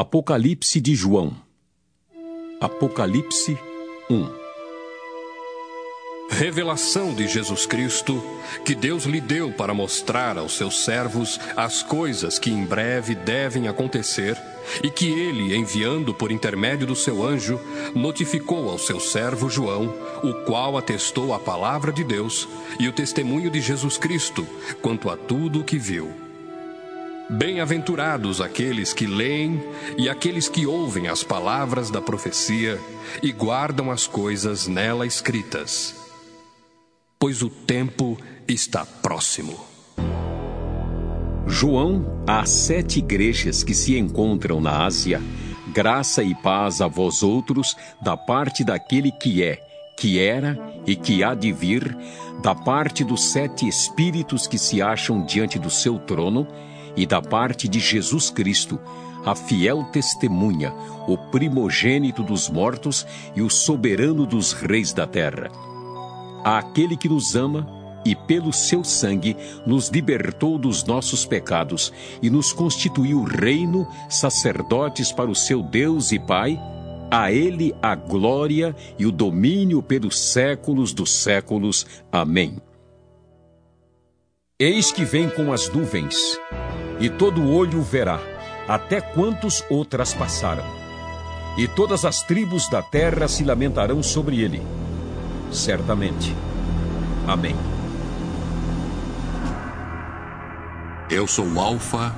Apocalipse de João. Apocalipse 1. Revelação de Jesus Cristo, que Deus lhe deu para mostrar aos seus servos as coisas que em breve devem acontecer, e que ele, enviando por intermédio do seu anjo, notificou ao seu servo João, o qual atestou a palavra de Deus e o testemunho de Jesus Cristo quanto a tudo o que viu. Bem-aventurados aqueles que leem e aqueles que ouvem as palavras da profecia e guardam as coisas nela escritas pois o tempo está próximo. João, às sete igrejas que se encontram na Ásia, graça e paz a vós outros, da parte daquele que é, que era e que há de vir, da parte dos sete espíritos que se acham diante do seu trono, e da parte de Jesus Cristo, a fiel testemunha, o primogênito dos mortos e o soberano dos reis da terra àquele que nos ama e pelo seu sangue nos libertou dos nossos pecados e nos constituiu reino, sacerdotes para o seu Deus e Pai, a ele a glória e o domínio pelos séculos dos séculos. Amém. Eis que vem com as nuvens, e todo olho verá, até quantos outras passaram. E todas as tribos da terra se lamentarão sobre ele certamente. Amém. Eu sou o Alfa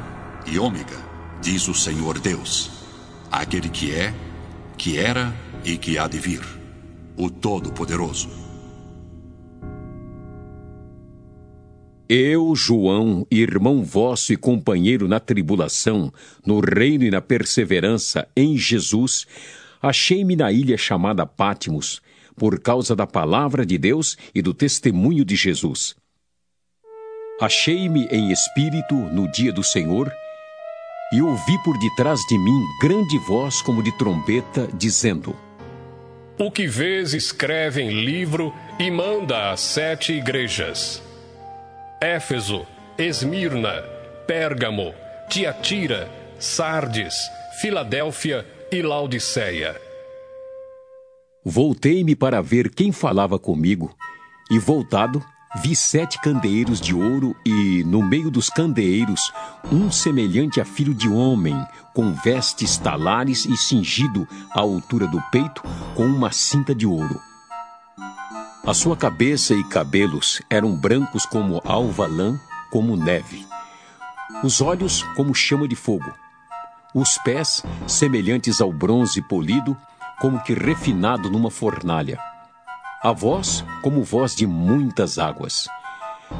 e Ômega, diz o Senhor Deus, aquele que é, que era e que há de vir, o Todo-Poderoso. Eu, João, irmão vosso e companheiro na tribulação, no reino e na perseverança em Jesus, achei-me na ilha chamada Pátimos, por causa da palavra de Deus e do testemunho de Jesus. Achei-me em espírito no dia do Senhor e ouvi por detrás de mim grande voz como de trombeta, dizendo: O que vês, escreve em livro e manda às sete igrejas: Éfeso, Esmirna, Pérgamo, Tiatira, Sardes, Filadélfia e Laodiceia. Voltei-me para ver quem falava comigo, e voltado, vi sete candeeiros de ouro, e no meio dos candeeiros, um semelhante a filho de homem, com vestes talares e cingido à altura do peito, com uma cinta de ouro. A sua cabeça e cabelos eram brancos como alva lã, como neve. Os olhos como chama de fogo. Os pés, semelhantes ao bronze polido, como que refinado numa fornalha. A voz, como voz de muitas águas.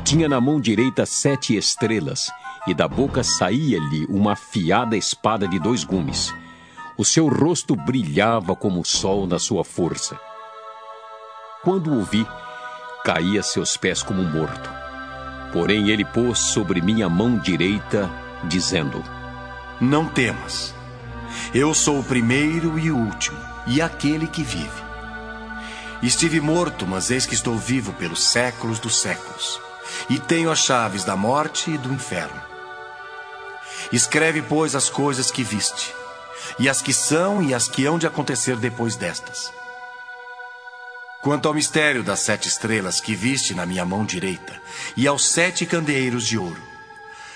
Tinha na mão direita sete estrelas, e da boca saía-lhe uma afiada espada de dois gumes. O seu rosto brilhava como o sol na sua força. Quando o vi, caí a seus pés como morto. Porém ele pôs sobre minha mão direita, dizendo: Não temas. Eu sou o primeiro e o último e aquele que vive. Estive morto, mas eis que estou vivo pelos séculos dos séculos, e tenho as chaves da morte e do inferno. Escreve, pois, as coisas que viste, e as que são e as que hão de acontecer depois destas. Quanto ao mistério das sete estrelas que viste na minha mão direita, e aos sete candeeiros de ouro,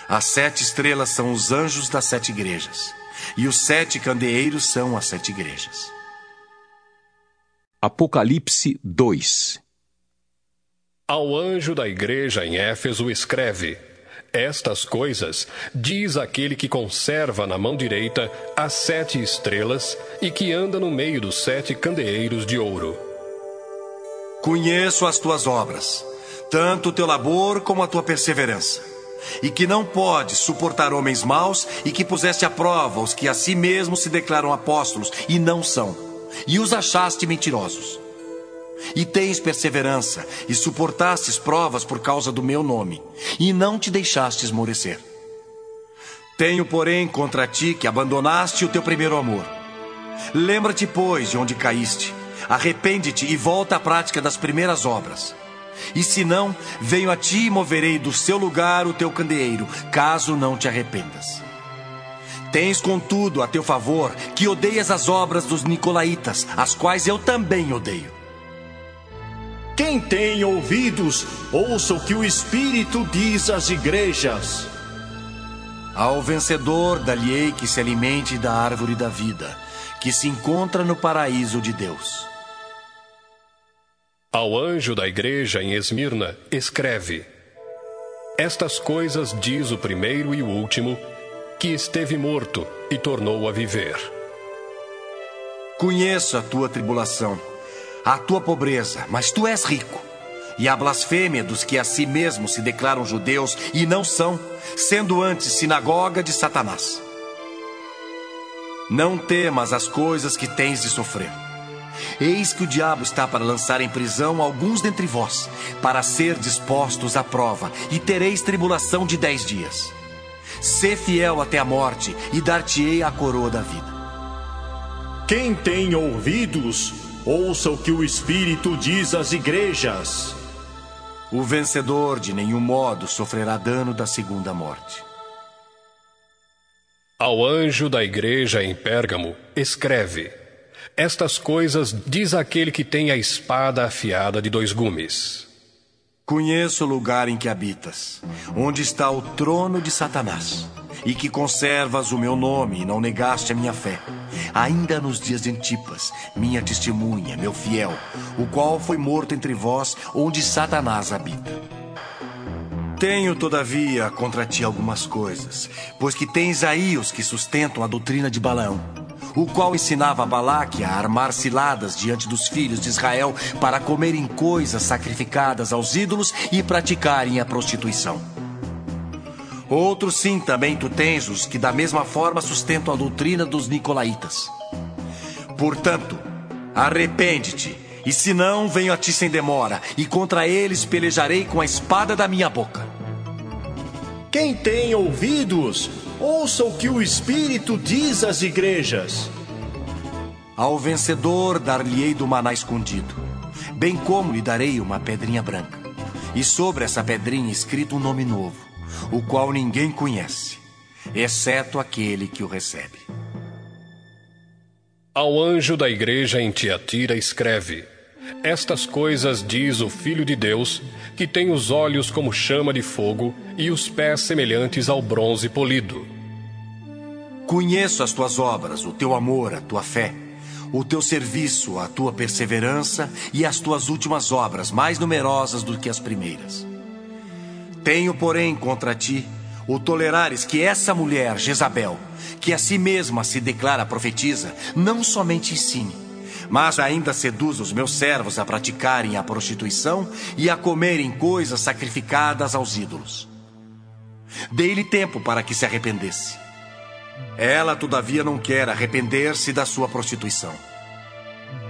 as sete estrelas são os anjos das sete igrejas, e os sete candeeiros são as sete igrejas. Apocalipse 2 Ao anjo da igreja em Éfeso escreve: Estas coisas diz aquele que conserva na mão direita as sete estrelas e que anda no meio dos sete candeeiros de ouro. Conheço as tuas obras, tanto o teu labor como a tua perseverança, e que não podes suportar homens maus e que puseste à prova os que a si mesmos se declaram apóstolos e não são e os achaste mentirosos. E tens perseverança, e suportastes provas por causa do meu nome, e não te deixaste esmorecer. Tenho, porém, contra ti que abandonaste o teu primeiro amor. Lembra-te, pois, de onde caíste, arrepende-te e volta à prática das primeiras obras. E se não, venho a ti e moverei do seu lugar o teu candeeiro, caso não te arrependas. Tens, contudo, a teu favor que odeias as obras dos Nicolaítas, as quais eu também odeio. Quem tem ouvidos, ouça o que o Espírito diz às igrejas. Ao vencedor, dá-lhe-ei que se alimente da árvore da vida, que se encontra no paraíso de Deus. Ao anjo da igreja em Esmirna, escreve: Estas coisas diz o primeiro e o último, que esteve morto e tornou a viver. Conheço a tua tribulação, a tua pobreza, mas tu és rico. E a blasfêmia dos que a si mesmos se declaram judeus e não são, sendo antes sinagoga de Satanás. Não temas as coisas que tens de sofrer. Eis que o diabo está para lançar em prisão alguns dentre vós, para ser dispostos à prova, e tereis tribulação de dez dias. Sê fiel até a morte, e dar-te-ei a coroa da vida. Quem tem ouvidos, ouça o que o Espírito diz às igrejas. O vencedor de nenhum modo sofrerá dano da segunda morte. Ao anjo da igreja em Pérgamo, escreve: Estas coisas diz aquele que tem a espada afiada de dois gumes. Conheço o lugar em que habitas, onde está o trono de Satanás, e que conservas o meu nome e não negaste a minha fé. Ainda nos dias de Antipas, minha testemunha, meu fiel, o qual foi morto entre vós, onde Satanás habita. Tenho, todavia, contra ti algumas coisas, pois que tens aí os que sustentam a doutrina de Balaão, o qual ensinava Balaque a armar ciladas diante dos filhos de Israel para comerem coisas sacrificadas aos ídolos e praticarem a prostituição. Outros sim também tu tens os que da mesma forma sustentam a doutrina dos nicolaítas. Portanto, arrepende-te e se não, venho a ti sem demora, e contra eles pelejarei com a espada da minha boca. Quem tem ouvidos, ouça o que o Espírito diz às igrejas. Ao vencedor dar-lhe-ei do maná escondido, bem como lhe darei uma pedrinha branca, e sobre essa pedrinha escrito um nome novo, o qual ninguém conhece, exceto aquele que o recebe. Ao anjo da igreja em Tiatira escreve: estas coisas diz o Filho de Deus, que tem os olhos como chama de fogo e os pés semelhantes ao bronze polido. Conheço as tuas obras, o teu amor, a tua fé, o teu serviço, a tua perseverança e as tuas últimas obras, mais numerosas do que as primeiras. Tenho, porém, contra ti o tolerares que essa mulher, Jezabel, que a si mesma se declara profetiza, não somente ensine, mas ainda seduz os meus servos a praticarem a prostituição e a comerem coisas sacrificadas aos ídolos. Dei-lhe tempo para que se arrependesse. Ela, todavia, não quer arrepender-se da sua prostituição.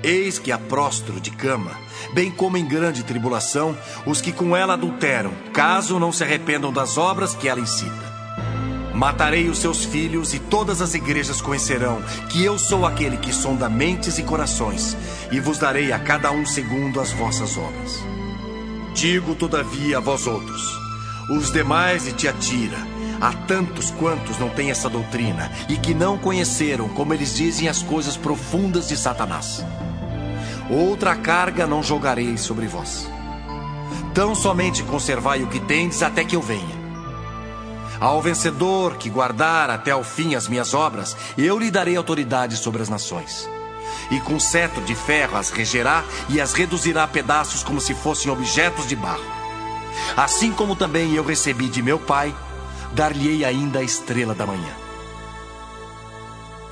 Eis que a prostro de cama, bem como em grande tribulação, os que com ela adulteram, caso não se arrependam das obras que ela incita. Matarei os seus filhos e todas as igrejas conhecerão que eu sou aquele que sonda mentes e corações, e vos darei a cada um segundo as vossas obras. Digo, todavia, a vós outros, os demais de Tiatira, há tantos quantos não têm essa doutrina e que não conheceram, como eles dizem, as coisas profundas de Satanás. Outra carga não jogarei sobre vós. Tão somente conservai o que tendes até que eu venha. Ao vencedor que guardar até ao fim as minhas obras, eu lhe darei autoridade sobre as nações. E com cetro de ferro as regerá e as reduzirá a pedaços como se fossem objetos de barro. Assim como também eu recebi de meu pai, dar-lhe-ei ainda a estrela da manhã.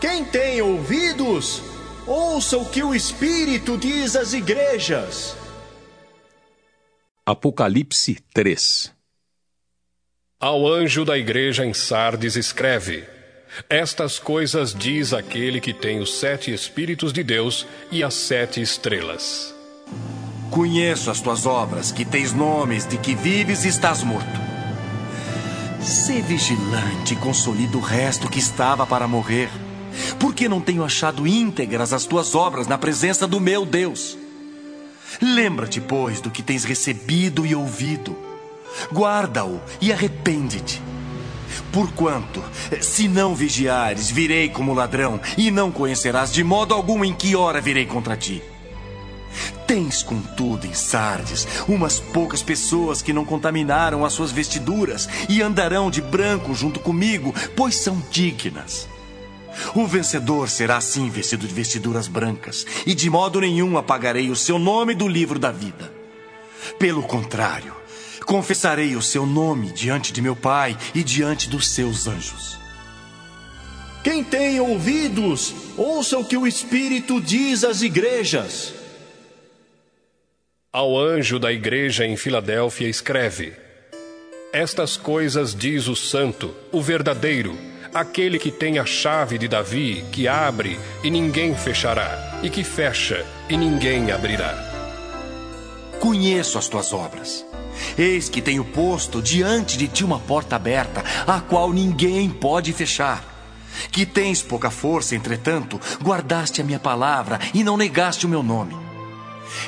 Quem tem ouvidos, ouça o que o Espírito diz às igrejas. Apocalipse 3 ao anjo da igreja em Sardes escreve: Estas coisas diz aquele que tem os sete Espíritos de Deus e as sete estrelas. Conheço as tuas obras, que tens nomes de que vives e estás morto. Sê vigilante e consolida o resto que estava para morrer, porque não tenho achado íntegras as tuas obras na presença do meu Deus. Lembra-te, pois, do que tens recebido e ouvido Guarda-o e arrepende-te. Porquanto, se não vigiares, virei como ladrão, e não conhecerás de modo algum em que hora virei contra ti. Tens, contudo, em Sardes, umas poucas pessoas que não contaminaram as suas vestiduras e andarão de branco junto comigo, pois são dignas. O vencedor será assim vestido de vestiduras brancas, e de modo nenhum apagarei o seu nome do livro da vida. Pelo contrário, confessarei o seu nome diante de meu Pai e diante dos seus anjos. Quem tem ouvidos, ouça o que o Espírito diz às igrejas. Ao anjo da igreja em Filadélfia escreve: Estas coisas diz o Santo, o verdadeiro, aquele que tem a chave de Davi, que abre e ninguém fechará, e que fecha e ninguém abrirá. Conheço as tuas obras. Eis que tenho posto diante de ti uma porta aberta, a qual ninguém pode fechar. Que tens pouca força, entretanto, guardaste a minha palavra e não negaste o meu nome.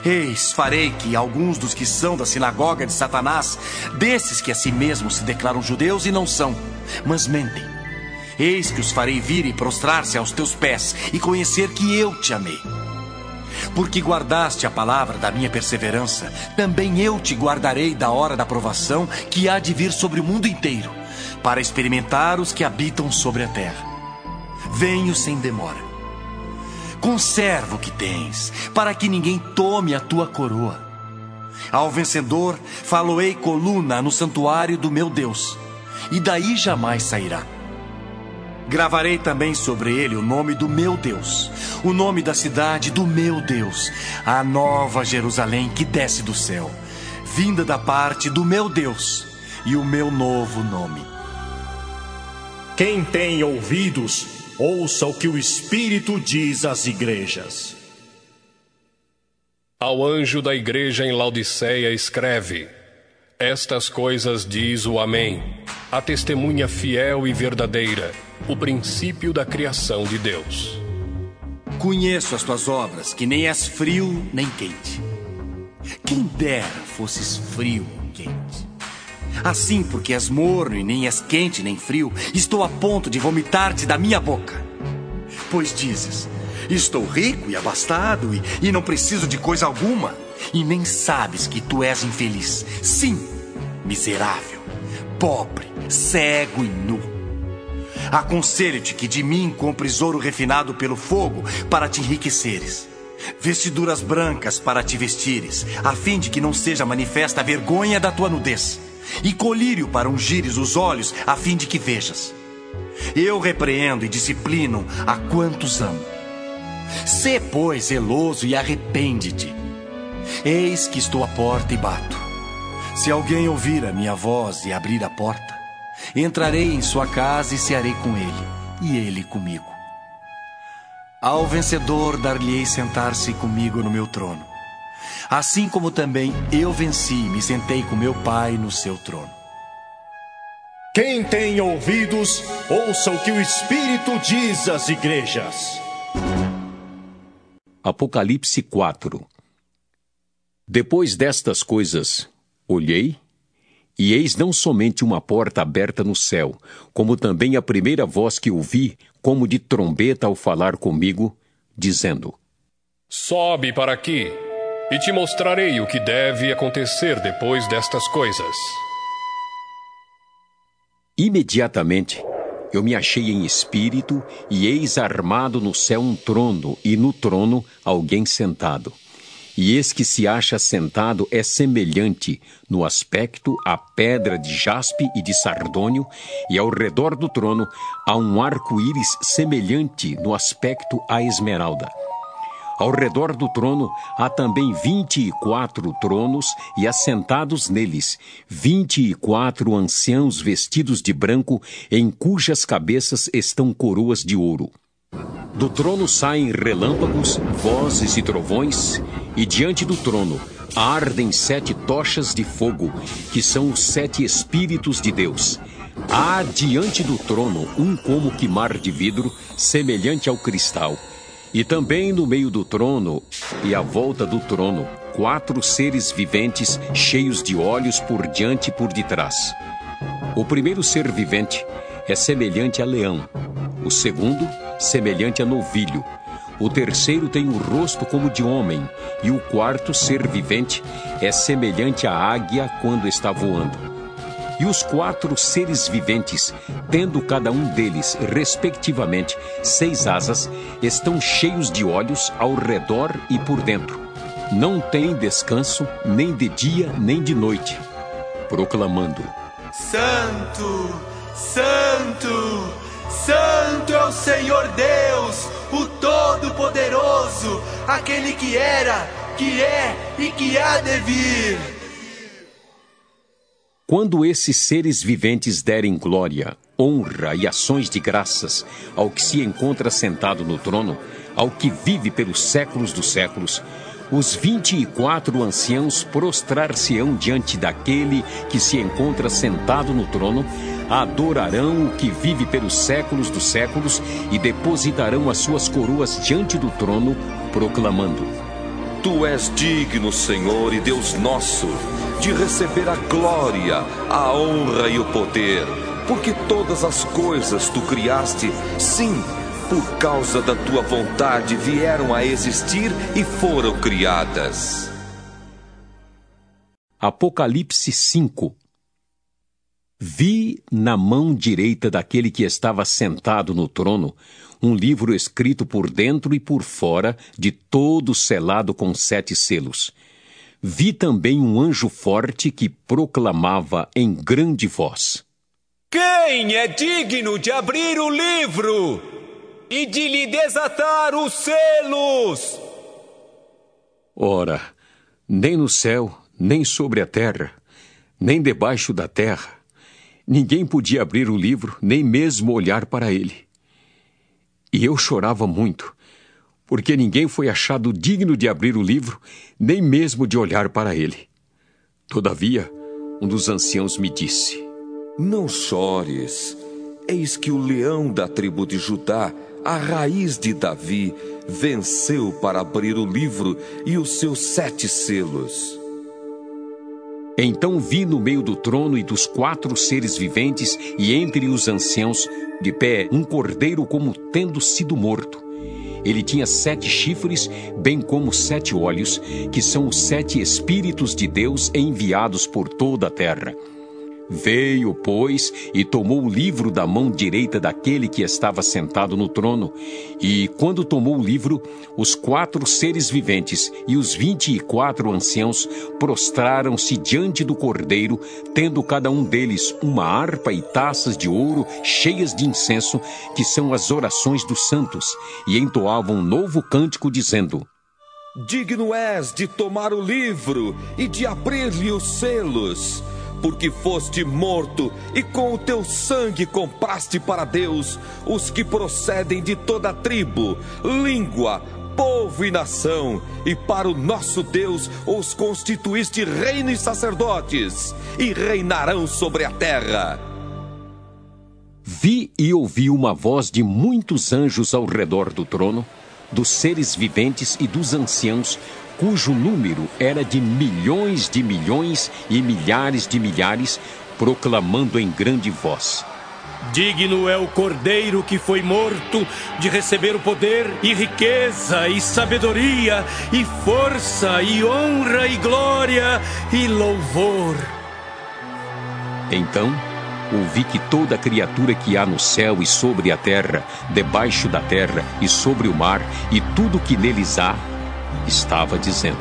Eis, farei que alguns dos que são da sinagoga de Satanás, desses que a si mesmos se declaram judeus e não são, mas mentem. Eis que os farei vir e prostrar-se aos teus pés e conhecer que eu te amei. Porque guardaste a palavra da minha perseverança, também eu te guardarei da hora da provação que há de vir sobre o mundo inteiro, para experimentar os que habitam sobre a terra. Venho sem demora. Conserva o que tens, para que ninguém tome a tua coroa. Ao vencedor, faloei coluna no santuário do meu Deus, e daí jamais sairá. Gravarei também sobre ele o nome do meu Deus, o nome da cidade do meu Deus, a nova Jerusalém que desce do céu, vinda da parte do meu Deus, e o meu novo nome. Quem tem ouvidos, ouça o que o Espírito diz às igrejas. Ao anjo da igreja em Laodiceia escreve: Estas coisas diz o Amém, a testemunha fiel e verdadeira o princípio da criação de Deus. Conheço as tuas obras, que nem és frio nem quente. Quem dera fosses frio ou quente. Assim, porque és morno e nem és quente nem frio, estou a ponto de vomitar-te da minha boca. Pois dizes: Estou rico e abastado e, e não preciso de coisa alguma, e nem sabes que tu és infeliz. Sim, miserável, pobre, cego e nu. Aconselho-te que de mim compres ouro refinado pelo fogo para te enriqueceres. Vestiduras brancas para te vestires, a fim de que não seja manifesta a vergonha da tua nudez. E colírio para ungires os olhos, a fim de que vejas. Eu repreendo e disciplino a quantos amo. Sê, pois, zeloso e arrepende-te. Eis que estou à porta e bato. Se alguém ouvir a minha voz e abrir a porta, Entrarei em sua casa e cearei com ele, e ele comigo. Ao vencedor dar-lhe-ei sentar-se comigo no meu trono, assim como também eu venci e me sentei com meu Pai no seu trono. Quem tem ouvidos, ouça o que o Espírito diz às igrejas. Apocalipse 4 Depois destas coisas, olhei e eis não somente uma porta aberta no céu, como também a primeira voz que ouvi, como de trombeta ao falar comigo, dizendo: Sobe para aqui, e te mostrarei o que deve acontecer depois destas coisas. Imediatamente eu me achei em espírito, e eis armado no céu um trono, e no trono alguém sentado e eis que se acha sentado é semelhante no aspecto à pedra de jaspe e de sardônio, e ao redor do trono há um arco-íris semelhante no aspecto à esmeralda. Ao redor do trono há também vinte e quatro tronos, e assentados neles vinte e quatro anciãos vestidos de branco, em cujas cabeças estão coroas de ouro. Do trono saem relâmpagos, vozes e trovões, e diante do trono ardem sete tochas de fogo, que são os sete Espíritos de Deus. Há diante do trono um como que mar de vidro, semelhante ao cristal. E também no meio do trono e à volta do trono, quatro seres viventes cheios de olhos por diante e por detrás. O primeiro ser vivente é semelhante a leão, o segundo, semelhante a novilho, o terceiro tem o rosto como de homem, e o quarto ser vivente é semelhante à águia quando está voando. E os quatro seres viventes, tendo cada um deles, respectivamente, seis asas, estão cheios de olhos ao redor e por dentro. Não têm descanso, nem de dia nem de noite, proclamando: Santo, Santo, Santo é o Senhor Deus, o Todo-Poderoso, aquele que era, que é e que há de vir. Quando esses seres viventes derem glória, honra e ações de graças ao que se encontra sentado no trono, ao que vive pelos séculos dos séculos, os vinte e quatro anciãos prostrar-se-ão diante daquele que se encontra sentado no trono, adorarão o que vive pelos séculos dos séculos e depositarão as suas coroas diante do trono, proclamando: Tu és digno, Senhor e Deus nosso, de receber a glória, a honra e o poder, porque todas as coisas tu criaste, sim por causa da tua vontade, vieram a existir e foram criadas. Apocalipse 5 Vi na mão direita daquele que estava sentado no trono um livro escrito por dentro e por fora, de todo selado com sete selos. Vi também um anjo forte que proclamava em grande voz: Quem é digno de abrir o livro? E de lhe desatar os selos. Ora, nem no céu, nem sobre a terra, nem debaixo da terra, ninguém podia abrir o livro, nem mesmo olhar para ele. E eu chorava muito, porque ninguém foi achado digno de abrir o livro, nem mesmo de olhar para ele. Todavia, um dos anciãos me disse: Não chores. Eis que o leão da tribo de Judá a raiz de Davi, venceu para abrir o livro e os seus sete selos. Então vi no meio do trono e dos quatro seres viventes e entre os anciãos, de pé, um cordeiro como tendo sido morto. Ele tinha sete chifres, bem como sete olhos, que são os sete Espíritos de Deus enviados por toda a terra. Veio, pois, e tomou o livro da mão direita daquele que estava sentado no trono. E, quando tomou o livro, os quatro seres viventes e os vinte e quatro anciãos prostraram-se diante do cordeiro, tendo cada um deles uma harpa e taças de ouro cheias de incenso, que são as orações dos santos, e entoavam um novo cântico, dizendo: Digno és de tomar o livro e de abrir-lhe os selos porque foste morto e com o teu sangue compraste para Deus os que procedem de toda tribo, língua, povo e nação, e para o nosso Deus os constituíste reino e sacerdotes, e reinarão sobre a terra. Vi e ouvi uma voz de muitos anjos ao redor do trono, dos seres viventes e dos anciãos, cujo número era de milhões de milhões e milhares de milhares, proclamando em grande voz: Digno é o cordeiro que foi morto de receber o poder e riqueza e sabedoria e força e honra e glória e louvor. Então ouvi que toda criatura que há no céu e sobre a terra, debaixo da terra e sobre o mar e tudo que neles há, estava dizendo: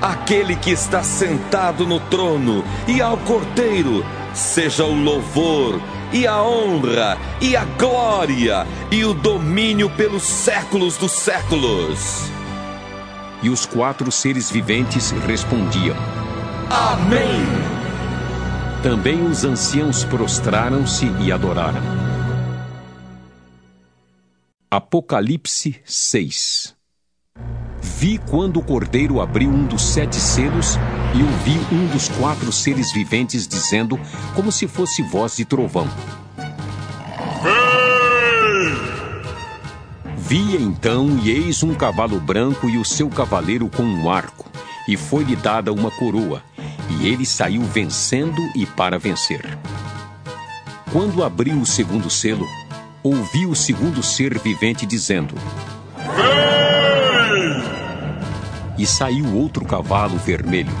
Aquele que está sentado no trono e ao cordeiro, seja o louvor e a honra e a glória e o domínio pelos séculos dos séculos. E os quatro seres viventes respondiam: Amém. Também os anciãos prostraram-se e adoraram. Apocalipse 6 Vi quando o cordeiro abriu um dos sete selos e ouvi um dos quatro seres viventes dizendo, como se fosse voz de trovão: Via então, e eis um cavalo branco e o seu cavaleiro com um arco, e foi-lhe dada uma coroa, e ele saiu vencendo e para vencer. Quando abriu o segundo selo, ouvi o segundo ser vivente dizendo: Vem! E saiu outro cavalo vermelho.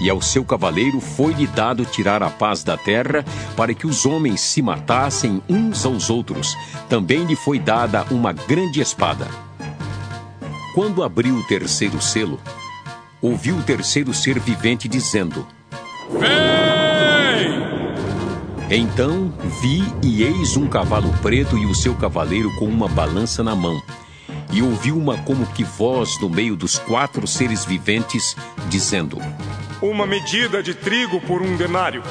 E ao seu cavaleiro foi-lhe dado tirar a paz da terra, para que os homens se matassem uns aos outros. Também lhe foi dada uma grande espada. Quando abriu o terceiro selo, ouviu o terceiro ser vivente dizendo: Vem! Então vi e eis um cavalo preto e o seu cavaleiro com uma balança na mão. E ouvi uma como que voz no meio dos quatro seres viventes, dizendo: Uma medida de trigo por um denário,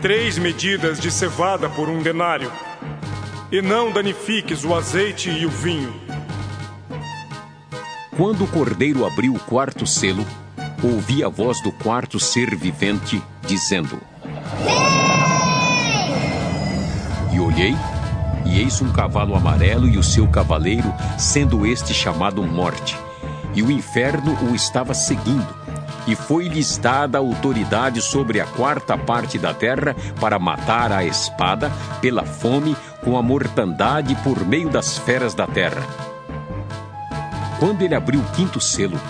três medidas de cevada por um denário, e não danifiques o azeite e o vinho. Quando o cordeiro abriu o quarto selo, ouvi a voz do quarto ser vivente, dizendo: E olhei, eis um cavalo amarelo e o seu cavaleiro, sendo este chamado Morte. E o inferno o estava seguindo. E foi-lhes dada autoridade sobre a quarta parte da terra para matar a espada, pela fome, com a mortandade por meio das feras da terra. Quando ele abriu o quinto selo,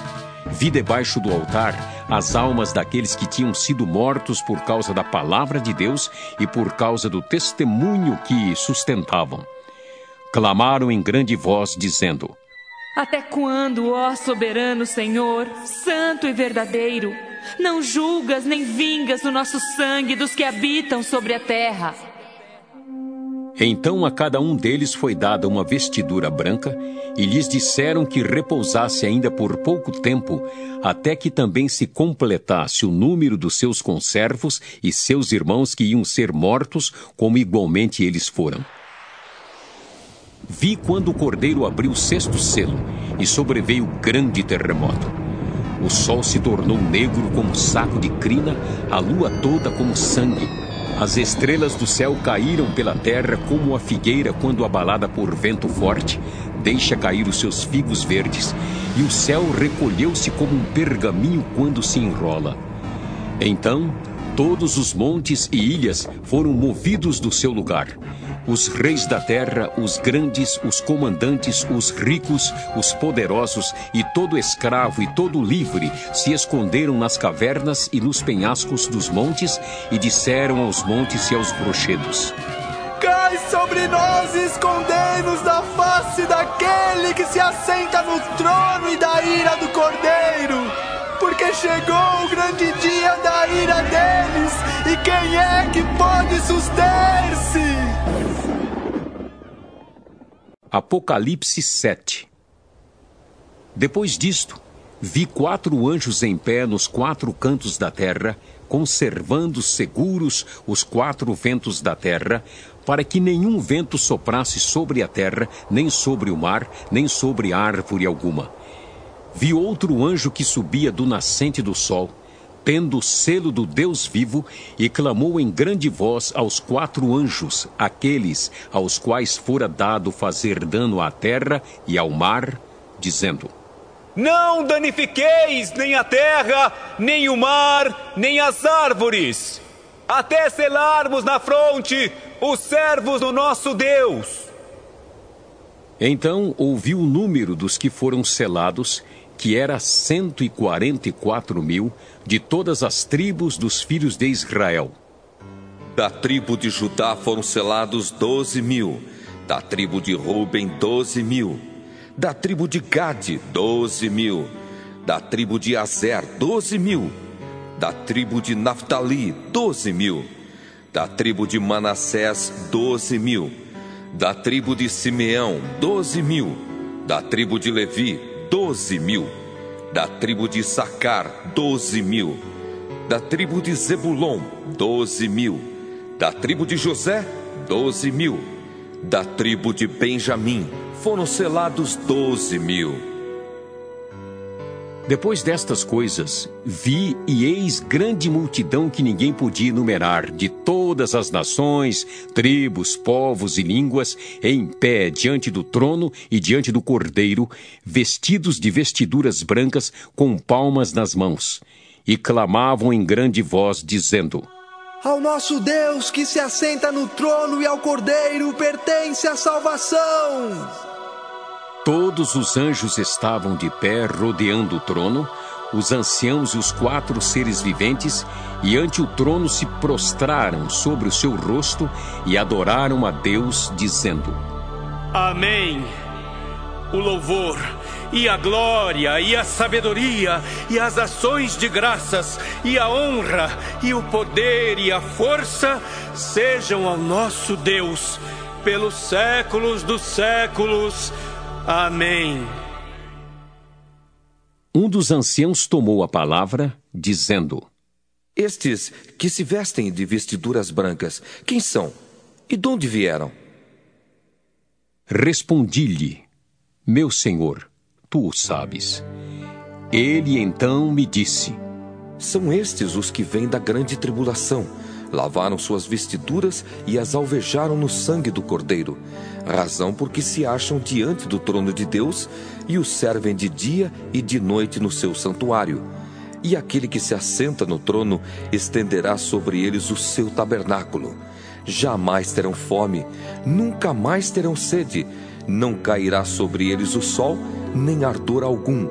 vi debaixo do altar as almas daqueles que tinham sido mortos por causa da palavra de Deus e por causa do testemunho que sustentavam. Clamaram em grande voz, dizendo: Até quando, ó soberano Senhor, santo e verdadeiro, não julgas nem vingas o nosso sangue dos que habitam sobre a terra? Então a cada um deles foi dada uma vestidura branca, e lhes disseram que repousasse ainda por pouco tempo, até que também se completasse o número dos seus conservos e seus irmãos que iam ser mortos, como igualmente eles foram. Vi quando o cordeiro abriu o sexto selo, e sobreveio grande terremoto. O sol se tornou negro como saco de crina, a lua toda como sangue as estrelas do céu caíram pela terra como a figueira quando abalada por vento forte deixa cair os seus figos verdes, e o céu recolheu-se como um pergaminho quando se enrola. Então, todos os montes e ilhas foram movidos do seu lugar os reis da terra, os grandes, os comandantes, os ricos, os poderosos e todo escravo e todo livre se esconderam nas cavernas e nos penhascos dos montes e disseram aos montes e aos rochedos: Cai sobre nós e escondei-nos da face daquele que se assenta no trono e da ira do cordeiro porque chegou o grande dia da ira deles, e quem é que pode suster-se? Apocalipse 7 Depois disto, vi quatro anjos em pé nos quatro cantos da terra, conservando seguros os quatro ventos da terra, para que nenhum vento soprasse sobre a terra, nem sobre o mar, nem sobre árvore alguma. Vi outro anjo que subia do nascente do sol, tendo o selo do Deus vivo, e clamou em grande voz aos quatro anjos, aqueles aos quais fora dado fazer dano à terra e ao mar, dizendo: Não danifiqueis nem a terra, nem o mar, nem as árvores, até selarmos na fronte os servos do nosso Deus. Então ouvi o número dos que foram selados que era 144 mil, de todas as tribos dos filhos de Israel. Da tribo de Judá foram selados doze mil, da tribo de Ruben, doze mil, da tribo de Gade, doze mil, da tribo de Azer, doze mil, da tribo de Naphtali, doze mil, da tribo de Manassés, doze mil, da tribo de Simeão, doze mil, da tribo de Levi, doze mil. Da tribo de Sacar, doze mil. Da tribo de Zebulon, doze mil. Da tribo de José, doze mil. Da tribo de Benjamim, foram selados doze mil. Depois destas coisas, vi e eis grande multidão que ninguém podia enumerar, de todas as nações, tribos, povos e línguas, em pé diante do trono e diante do cordeiro, vestidos de vestiduras brancas, com palmas nas mãos, e clamavam em grande voz, dizendo: Ao nosso Deus que se assenta no trono e ao Cordeiro pertence a salvação. Todos os anjos estavam de pé rodeando o trono, os anciãos e os quatro seres viventes, e ante o trono se prostraram sobre o seu rosto e adoraram a Deus, dizendo: Amém. O louvor e a glória, e a sabedoria, e as ações de graças, e a honra, e o poder, e a força sejam ao nosso Deus, pelos séculos dos séculos. Amém. Um dos anciãos tomou a palavra, dizendo: Estes que se vestem de vestiduras brancas, quem são? E de onde vieram? Respondi-lhe: Meu senhor, tu o sabes. Ele então me disse: São estes os que vêm da grande tribulação. Lavaram suas vestiduras e as alvejaram no sangue do Cordeiro, razão porque se acham diante do trono de Deus e o servem de dia e de noite no seu santuário. E aquele que se assenta no trono estenderá sobre eles o seu tabernáculo. Jamais terão fome, nunca mais terão sede, não cairá sobre eles o sol, nem ardor algum,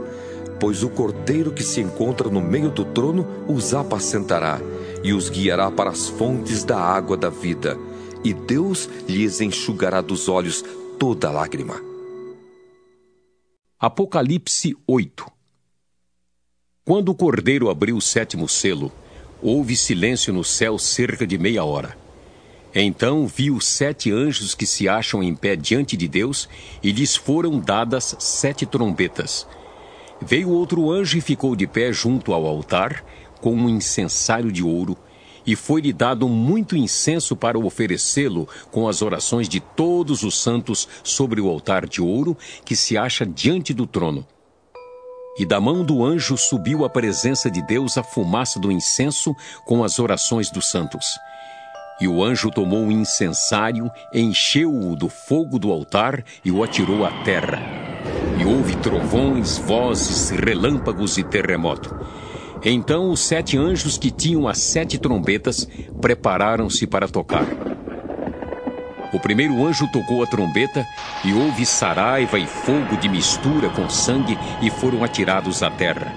pois o cordeiro que se encontra no meio do trono os apacentará e os guiará para as fontes da água da vida, e Deus lhes enxugará dos olhos toda lágrima. Apocalipse 8 Quando o cordeiro abriu o sétimo selo, houve silêncio no céu cerca de meia hora. Então vi os sete anjos que se acham em pé diante de Deus, e lhes foram dadas sete trombetas. Veio outro anjo e ficou de pé junto ao altar, com um incensário de ouro, e foi-lhe dado muito incenso para oferecê-lo com as orações de todos os santos sobre o altar de ouro que se acha diante do trono. E da mão do anjo subiu à presença de Deus a fumaça do incenso com as orações dos santos. E o anjo tomou o incensário, encheu-o do fogo do altar e o atirou à terra. E houve trovões, vozes, relâmpagos e terremoto. Então os sete anjos que tinham as sete trombetas prepararam-se para tocar. O primeiro anjo tocou a trombeta e houve saraiva e fogo de mistura com sangue e foram atirados à terra.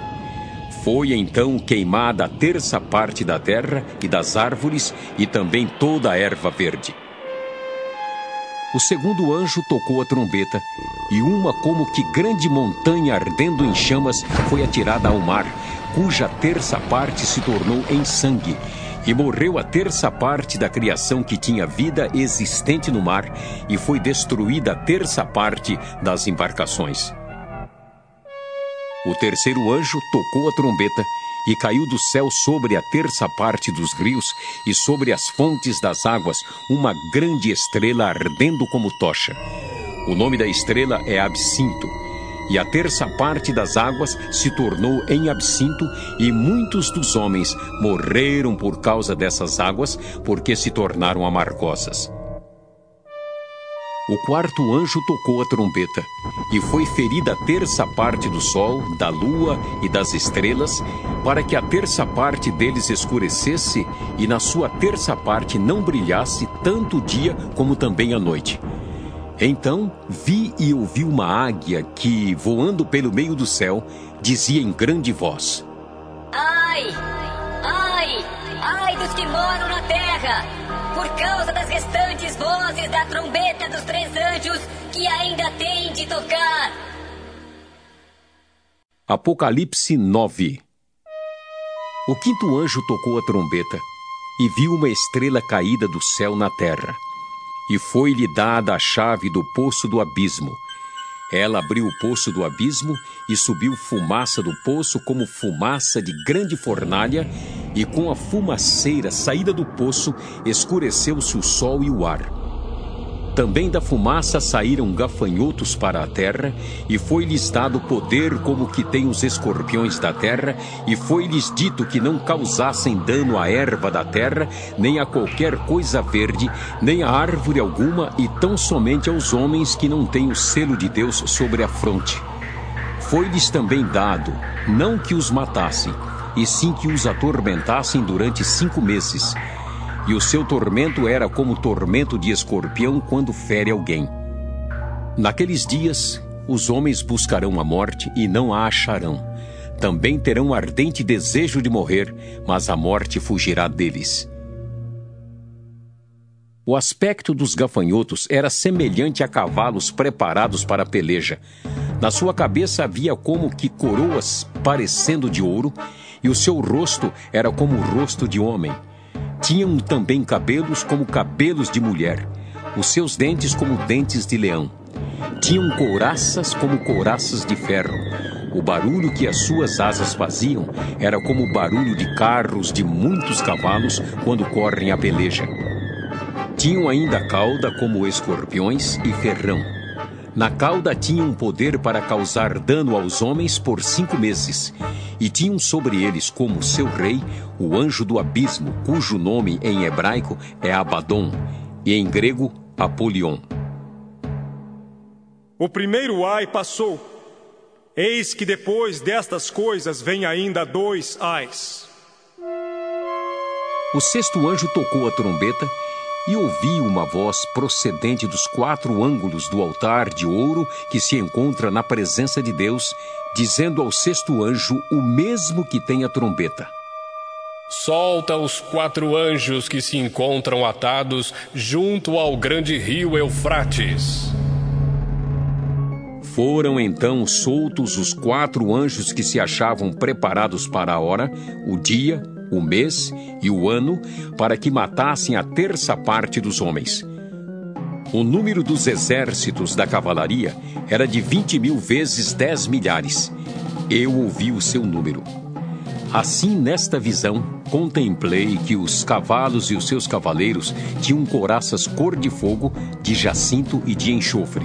Foi então queimada a terça parte da terra e das árvores e também toda a erva verde. O segundo anjo tocou a trombeta, e uma como que grande montanha ardendo em chamas foi atirada ao mar, cuja terça parte se tornou em sangue, e morreu a terça parte da criação que tinha vida existente no mar, e foi destruída a terça parte das embarcações. O terceiro anjo tocou a trombeta e caiu do céu sobre a terça parte dos rios e sobre as fontes das águas uma grande estrela ardendo como tocha. O nome da estrela é Absinto. E a terça parte das águas se tornou em absinto, e muitos dos homens morreram por causa dessas águas, porque se tornaram amargosas. O quarto anjo tocou a trombeta, e foi ferida a terça parte do sol, da lua e das estrelas, para que a terça parte deles escurecesse e na sua terça parte não brilhasse tanto o dia como também a noite. Então vi e ouvi uma águia que, voando pelo meio do céu, dizia em grande voz: Ai! Ai! Ai dos que moram na terra! Por causa das restantes vozes da trombeta dos três anjos que ainda têm de tocar. Apocalipse 9 O quinto anjo tocou a trombeta e viu uma estrela caída do céu na terra. E foi-lhe dada a chave do poço do abismo. Ela abriu o poço do abismo e subiu fumaça do poço como fumaça de grande fornalha, e com a fumaceira saída do poço escureceu-se o sol e o ar. Também da fumaça saíram gafanhotos para a terra, e foi-lhes dado poder como que tem os escorpiões da terra, e foi-lhes dito que não causassem dano à erva da terra, nem a qualquer coisa verde, nem a árvore alguma, e tão somente aos homens que não têm o selo de Deus sobre a fronte. Foi-lhes também dado, não que os matassem, e sim que os atormentassem durante cinco meses. E o seu tormento era como tormento de escorpião quando fere alguém. Naqueles dias, os homens buscarão a morte e não a acharão. Também terão ardente desejo de morrer, mas a morte fugirá deles. O aspecto dos gafanhotos era semelhante a cavalos preparados para a peleja. Na sua cabeça havia como que coroas parecendo de ouro, e o seu rosto era como o rosto de homem. Tinham também cabelos como cabelos de mulher, os seus dentes como dentes de leão. Tinham couraças como couraças de ferro. O barulho que as suas asas faziam era como o barulho de carros de muitos cavalos quando correm a peleja. Tinham ainda cauda como escorpiões e ferrão. Na cauda tinham poder para causar dano aos homens por cinco meses. E tinham sobre eles como seu rei o anjo do abismo, cujo nome em hebraico é Abaddon e em grego Apolion. O primeiro ai passou. Eis que depois destas coisas vem ainda dois ais. O sexto anjo tocou a trombeta e ouvi uma voz procedente dos quatro ângulos do altar de ouro que se encontra na presença de Deus, dizendo ao sexto anjo o mesmo que tem a trombeta. Solta os quatro anjos que se encontram atados junto ao grande rio Eufrates. Foram então soltos os quatro anjos que se achavam preparados para a hora, o dia, o mês e o ano, para que matassem a terça parte dos homens. O número dos exércitos da cavalaria era de vinte mil vezes dez milhares. Eu ouvi o seu número. Assim, nesta visão, contemplei que os cavalos e os seus cavaleiros tinham coraças cor de fogo, de jacinto e de enxofre.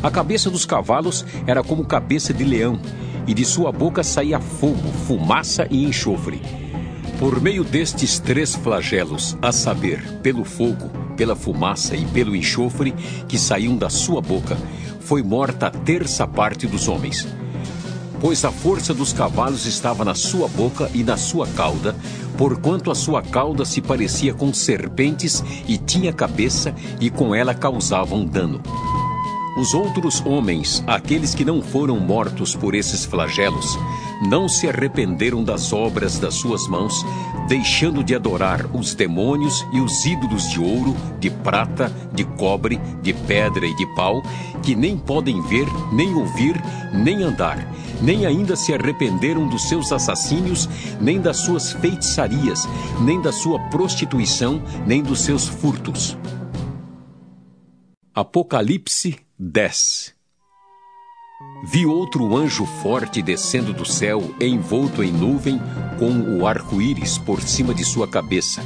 A cabeça dos cavalos era como cabeça de leão, e de sua boca saía fogo, fumaça e enxofre. Por meio destes três flagelos, a saber, pelo fogo, pela fumaça e pelo enxofre que saíam da sua boca, foi morta a terça parte dos homens. Pois a força dos cavalos estava na sua boca e na sua cauda, porquanto a sua cauda se parecia com serpentes e tinha cabeça, e com ela causavam dano. Os outros homens, aqueles que não foram mortos por esses flagelos, não se arrependeram das obras das suas mãos, deixando de adorar os demônios e os ídolos de ouro, de prata, de cobre, de pedra e de pau, que nem podem ver, nem ouvir, nem andar, nem ainda se arrependeram dos seus assassínios, nem das suas feitiçarias, nem da sua prostituição, nem dos seus furtos. Apocalipse 10 Vi outro anjo forte descendo do céu, envolto em nuvem, com o arco-íris por cima de sua cabeça.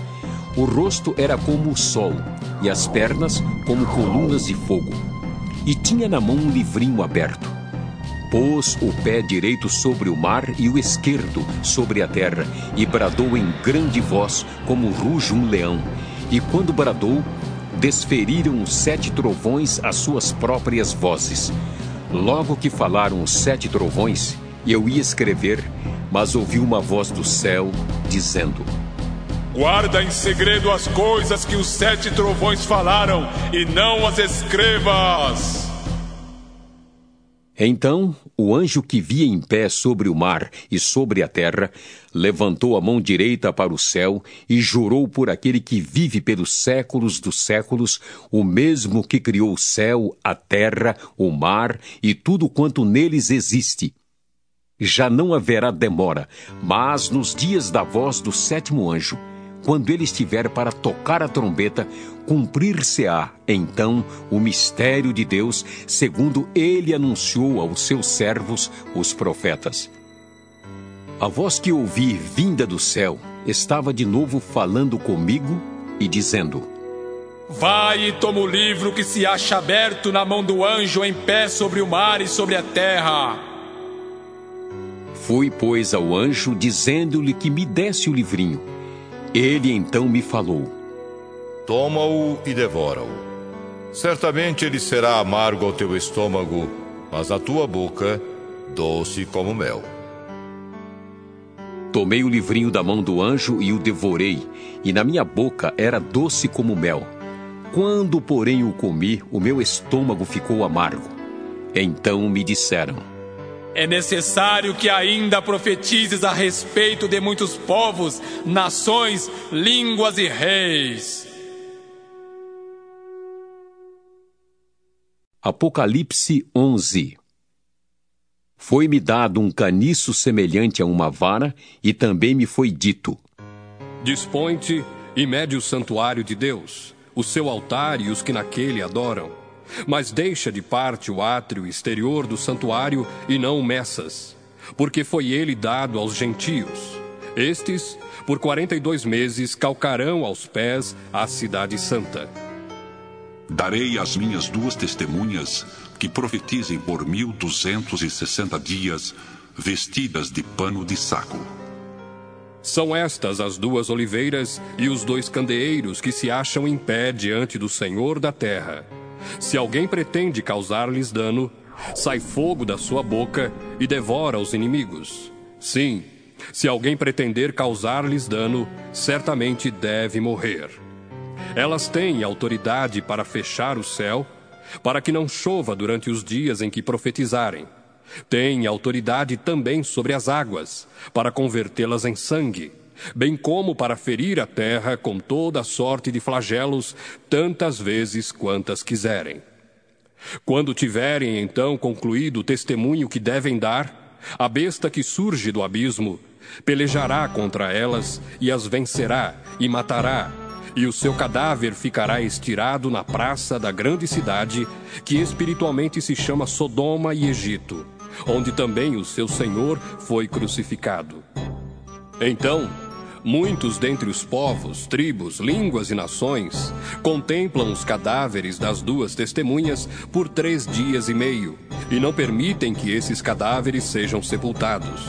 O rosto era como o sol, e as pernas como colunas de fogo. E tinha na mão um livrinho aberto. Pôs o pé direito sobre o mar e o esquerdo sobre a terra, e bradou em grande voz, como ruge um leão. E quando bradou, desferiram os sete trovões as suas próprias vozes. Logo que falaram os sete trovões, eu ia escrever, mas ouvi uma voz do céu dizendo: Guarda em segredo as coisas que os sete trovões falaram e não as escrevas. Então o anjo que via em pé sobre o mar e sobre a terra levantou a mão direita para o céu e jurou por aquele que vive pelos séculos dos séculos, o mesmo que criou o céu, a terra, o mar e tudo quanto neles existe. Já não haverá demora, mas nos dias da voz do sétimo anjo, quando ele estiver para tocar a trombeta, cumprir-se-á, então, o mistério de Deus, segundo ele anunciou aos seus servos, os profetas. A voz que ouvi vinda do céu estava de novo falando comigo e dizendo: Vai e toma o livro que se acha aberto na mão do anjo em pé sobre o mar e sobre a terra. Fui, pois, ao anjo, dizendo-lhe que me desse o livrinho. Ele então me falou: Toma-o e devora-o. Certamente ele será amargo ao teu estômago, mas à tua boca, doce como mel. Tomei o livrinho da mão do anjo e o devorei, e na minha boca era doce como mel. Quando, porém, o comi, o meu estômago ficou amargo. Então me disseram: É necessário que ainda profetizes a respeito de muitos povos, nações, línguas e reis. Apocalipse 11 foi-me dado um caniço semelhante a uma vara, e também me foi dito: Dispõe-te e mede o santuário de Deus, o seu altar e os que naquele adoram. Mas deixa de parte o átrio exterior do santuário e não meças, porque foi ele dado aos gentios. Estes, por quarenta e dois meses, calcarão aos pés a cidade santa. Darei às minhas duas testemunhas que profetizem por mil duzentos e sessenta dias, vestidas de pano de saco. São estas as duas oliveiras e os dois candeeiros que se acham em pé diante do Senhor da terra. Se alguém pretende causar-lhes dano, sai fogo da sua boca e devora os inimigos. Sim, se alguém pretender causar-lhes dano, certamente deve morrer. Elas têm autoridade para fechar o céu para que não chova durante os dias em que profetizarem. Tem autoridade também sobre as águas, para convertê-las em sangue, bem como para ferir a terra com toda sorte de flagelos, tantas vezes quantas quiserem. Quando tiverem então concluído o testemunho que devem dar, a besta que surge do abismo pelejará contra elas e as vencerá e matará e o seu cadáver ficará estirado na praça da grande cidade, que espiritualmente se chama Sodoma e Egito, onde também o seu Senhor foi crucificado. Então, muitos dentre os povos, tribos, línguas e nações contemplam os cadáveres das duas testemunhas por três dias e meio, e não permitem que esses cadáveres sejam sepultados.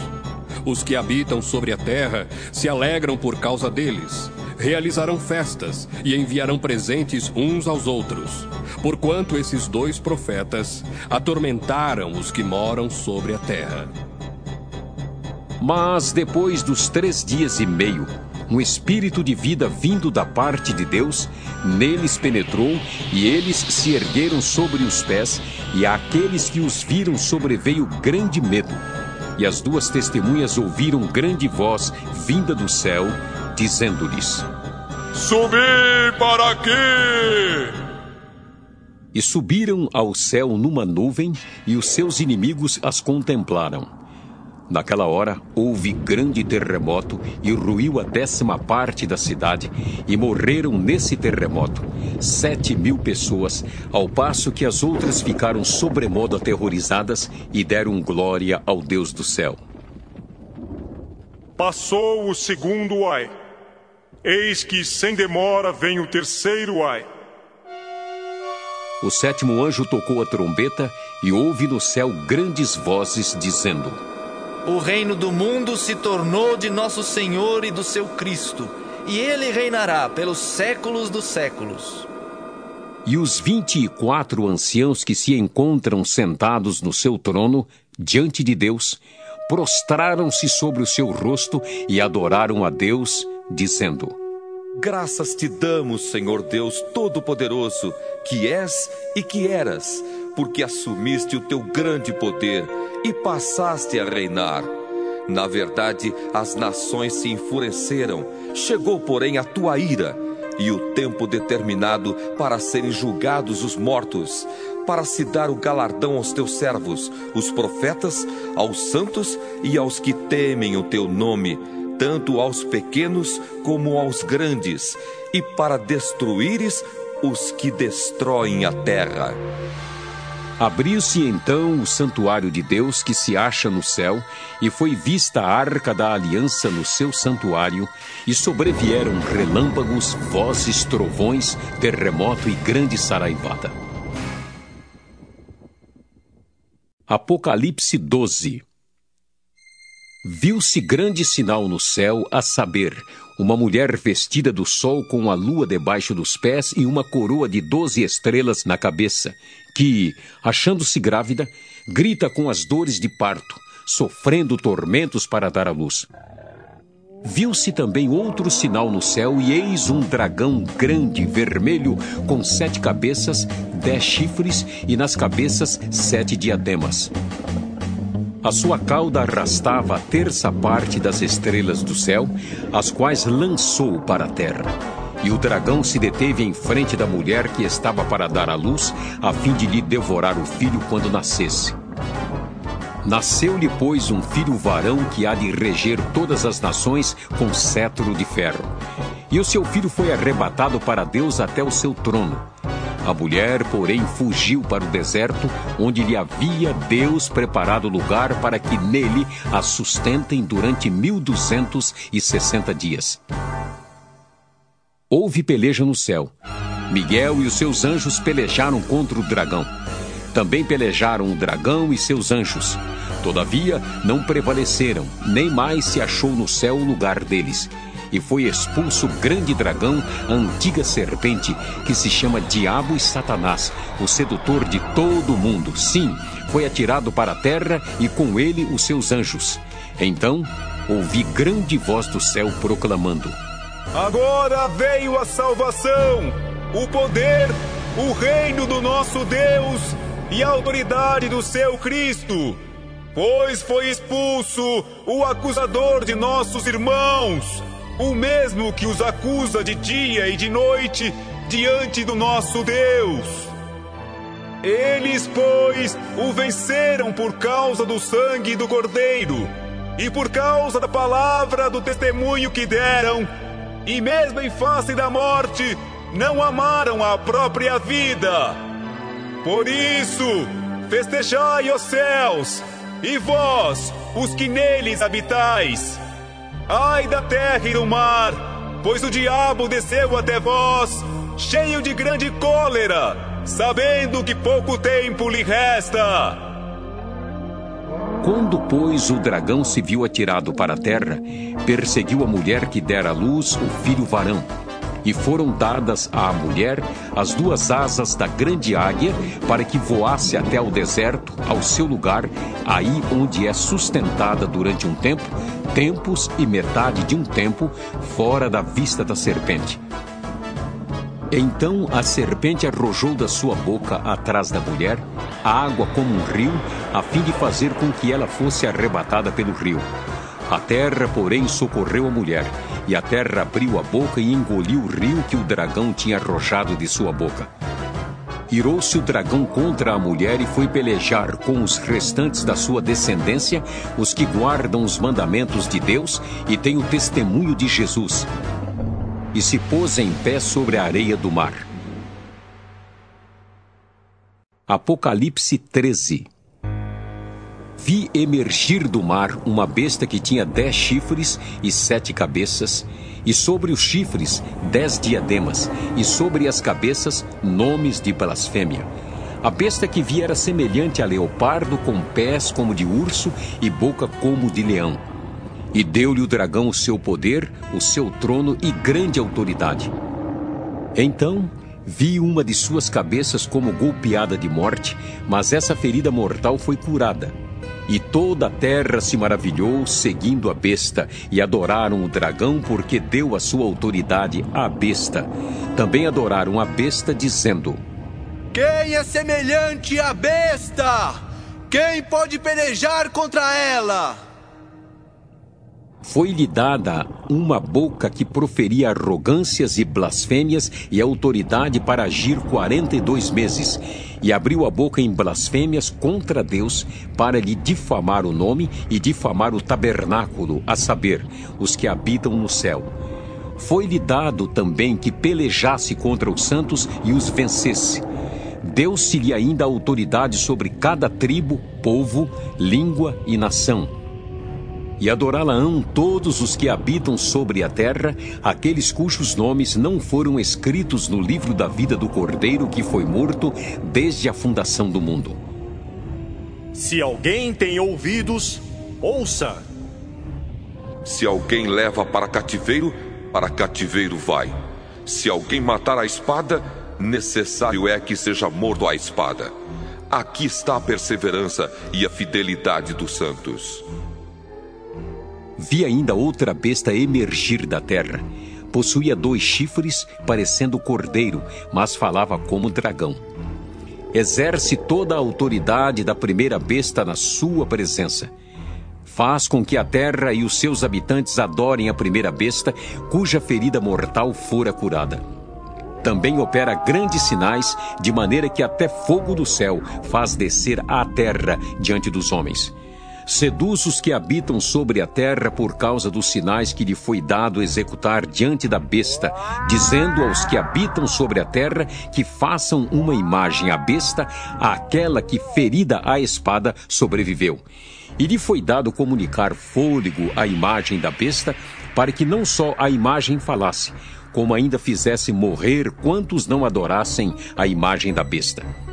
Os que habitam sobre a terra se alegram por causa deles realizarão festas e enviarão presentes uns aos outros, porquanto esses dois profetas atormentaram os que moram sobre a terra. Mas depois dos três dias e meio, um espírito de vida vindo da parte de Deus neles penetrou, e eles se ergueram sobre os pés, e àqueles que os viram sobreveio grande medo. E as duas testemunhas ouviram grande voz vinda do céu, dizendo-lhes: Subi para aqui! E subiram ao céu numa nuvem, e os seus inimigos as contemplaram. Naquela hora houve grande terremoto e ruiu a décima parte da cidade, e morreram nesse terremoto sete mil pessoas, ao passo que as outras ficaram sobremodo aterrorizadas e deram glória ao Deus do céu. Passou o segundo ai. Eis que sem demora vem o terceiro ai. O sétimo anjo tocou a trombeta e houve no céu grandes vozes dizendo: O reino do mundo se tornou de nosso Senhor e do seu Cristo, e ele reinará pelos séculos dos séculos. E os vinte e quatro anciãos que se encontram sentados no seu trono, diante de Deus, prostraram-se sobre o seu rosto e adoraram a Deus, dizendo: Graças te damos, Senhor Deus Todo-Poderoso, que és e que eras, porque assumiste o teu grande poder e passaste a reinar. Na verdade, as nações se enfureceram, chegou, porém, a tua ira e o tempo determinado para serem julgados os mortos, para se dar o galardão aos teus servos, os profetas, aos santos e aos que temem o teu nome tanto aos pequenos como aos grandes, e para destruíres os que destroem a terra. Abriu-se então o santuário de Deus que se acha no céu, e foi vista a arca da aliança no seu santuário, e sobrevieram relâmpagos, vozes, trovões, terremoto e grande saraivada. Apocalipse 12 Viu-se grande sinal no céu, a saber, uma mulher vestida do sol com a lua debaixo dos pés e uma coroa de doze estrelas na cabeça, que, achando-se grávida, grita com as dores de parto, sofrendo tormentos para dar à luz. Viu-se também outro sinal no céu, e eis um dragão grande, vermelho, com sete cabeças, dez chifres, e nas cabeças sete diademas. A sua cauda arrastava a terça parte das estrelas do céu, as quais lançou para a terra. E o dragão se deteve em frente da mulher que estava para dar à luz, a fim de lhe devorar o filho quando nascesse. Nasceu-lhe, pois, um filho varão que há de reger todas as nações com cetro de ferro. E o seu filho foi arrebatado para Deus até o seu trono. A mulher, porém, fugiu para o deserto, onde lhe havia Deus preparado lugar para que nele a sustentem durante mil duzentos e sessenta dias. Houve peleja no céu. Miguel e os seus anjos pelejaram contra o dragão. Também pelejaram o dragão e seus anjos. Todavia, não prevaleceram, nem mais se achou no céu o lugar deles. E foi expulso o grande dragão, a antiga serpente, que se chama Diabo e Satanás, o sedutor de todo o mundo. Sim, foi atirado para a terra e com ele os seus anjos. Então, ouvi grande voz do céu proclamando: Agora veio a salvação, o poder, o reino do nosso Deus e a autoridade do seu Cristo, pois foi expulso o acusador de nossos irmãos, o mesmo que os acusa de dia e de noite diante do nosso Deus. Eles, pois, o venceram por causa do sangue do Cordeiro e por causa da palavra do testemunho que deram, e mesmo em face da morte, não amaram a própria vida. Por isso, festejai os céus, e vós, os que neles habitais. Ai da terra e do mar, pois o diabo desceu até vós, cheio de grande cólera, sabendo que pouco tempo lhe resta. Quando, pois, o dragão se viu atirado para a terra, perseguiu a mulher que dera à luz o filho varão e foram dadas à mulher as duas asas da grande águia para que voasse até ao deserto, ao seu lugar, aí onde é sustentada durante um tempo, tempos e metade de um tempo, fora da vista da serpente. Então a serpente arrojou da sua boca atrás da mulher água como um rio, a fim de fazer com que ela fosse arrebatada pelo rio. A terra, porém, socorreu a mulher, e a terra abriu a boca e engoliu o rio que o dragão tinha arrojado de sua boca. Irou-se o dragão contra a mulher e foi pelejar com os restantes da sua descendência, os que guardam os mandamentos de Deus e têm o testemunho de Jesus. E se pôs em pé sobre a areia do mar. Apocalipse 13 Vi emergir do mar uma besta que tinha dez chifres e sete cabeças, e sobre os chifres dez diademas, e sobre as cabeças nomes de blasfêmia. A besta que vi era semelhante a leopardo, com pés como de urso e boca como de leão. E deu-lhe o dragão o seu poder, o seu trono e grande autoridade. Então vi uma de suas cabeças como golpeada de morte, mas essa ferida mortal foi curada e toda a terra se maravilhou, seguindo a besta, e adoraram o dragão, porque deu a sua autoridade à besta. Também adoraram a besta, dizendo: Quem é semelhante à besta? Quem pode pelejar contra ela? Foi-lhe dada uma boca que proferia arrogâncias e blasfêmias e autoridade para agir quarenta e dois meses, e abriu a boca em blasfêmias contra Deus para lhe difamar o nome e difamar o tabernáculo, a saber, os que habitam no céu. Foi-lhe dado também que pelejasse contra os santos e os vencesse. Deu-se-lhe ainda autoridade sobre cada tribo, povo, língua e nação e adorá-la-ão todos os que habitam sobre a terra, aqueles cujos nomes não foram escritos no livro da vida do Cordeiro que foi morto desde a fundação do mundo. Se alguém tem ouvidos, ouça. Se alguém leva para cativeiro, para cativeiro vai. Se alguém matar a espada, necessário é que seja morto à espada. Aqui está a perseverança e a fidelidade dos santos. Vi ainda outra besta emergir da terra. Possuía dois chifres, parecendo cordeiro, mas falava como dragão. Exerce toda a autoridade da primeira besta na sua presença. Faz com que a terra e os seus habitantes adorem a primeira besta, cuja ferida mortal fora curada. Também opera grandes sinais, de maneira que até fogo do céu faz descer à terra diante dos homens seduz os que habitam sobre a terra por causa dos sinais que lhe foi dado executar diante da besta, dizendo aos que habitam sobre a terra que façam uma imagem à besta, àquela que, ferida à espada, sobreviveu. E lhe foi dado comunicar fôlego à imagem da besta, para que não só a imagem falasse, como ainda fizesse morrer quantos não adorassem a imagem da besta.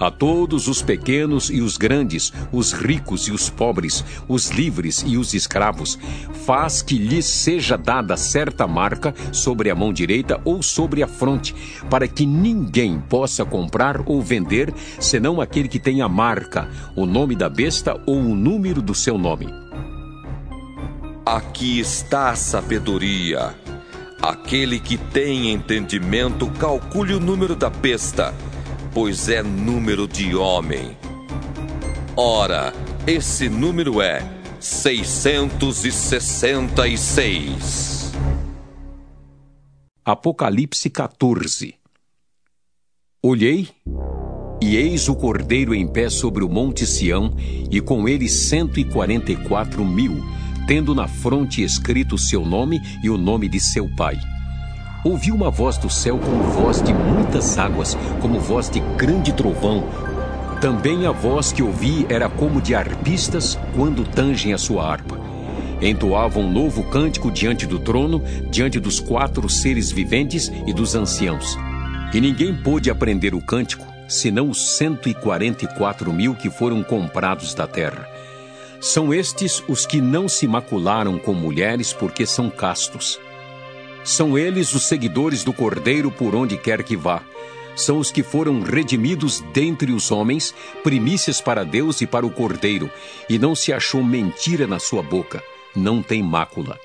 A todos os pequenos e os grandes, os ricos e os pobres, os livres e os escravos, faz que lhes seja dada certa marca sobre a mão direita ou sobre a fronte, para que ninguém possa comprar ou vender, senão aquele que tem a marca, o nome da besta ou o número do seu nome. Aqui está a sabedoria. Aquele que tem entendimento, calcule o número da besta pois é número de homem. Ora, esse número é 666. Apocalipse 14 Olhei, e eis o cordeiro em pé sobre o monte Sião, e com ele cento e quarenta e quatro mil, tendo na fronte escrito seu nome e o nome de seu pai ouvi uma voz do céu como voz de muitas águas, como voz de grande trovão. Também a voz que ouvi era como de arpistas quando tangem a sua harpa. Entoavam um novo cântico diante do trono, diante dos quatro seres viventes e dos anciãos. E ninguém pôde aprender o cântico, senão os 144 mil que foram comprados da terra. São estes os que não se macularam com mulheres porque são castos. São eles os seguidores do Cordeiro por onde quer que vá. São os que foram redimidos dentre os homens, primícias para Deus e para o Cordeiro, e não se achou mentira na sua boca, não tem mácula.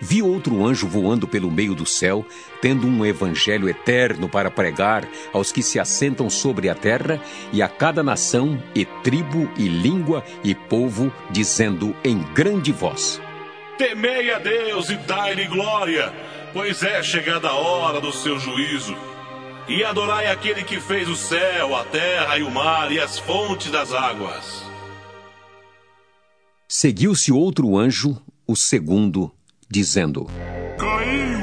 Vi outro anjo voando pelo meio do céu, tendo um evangelho eterno para pregar aos que se assentam sobre a terra e a cada nação, e tribo, e língua, e povo, dizendo em grande voz: Temei a Deus e dai-lhe glória, pois é chegada a hora do seu juízo. E adorai aquele que fez o céu, a terra e o mar e as fontes das águas. Seguiu-se outro anjo, o segundo, dizendo: Caiu!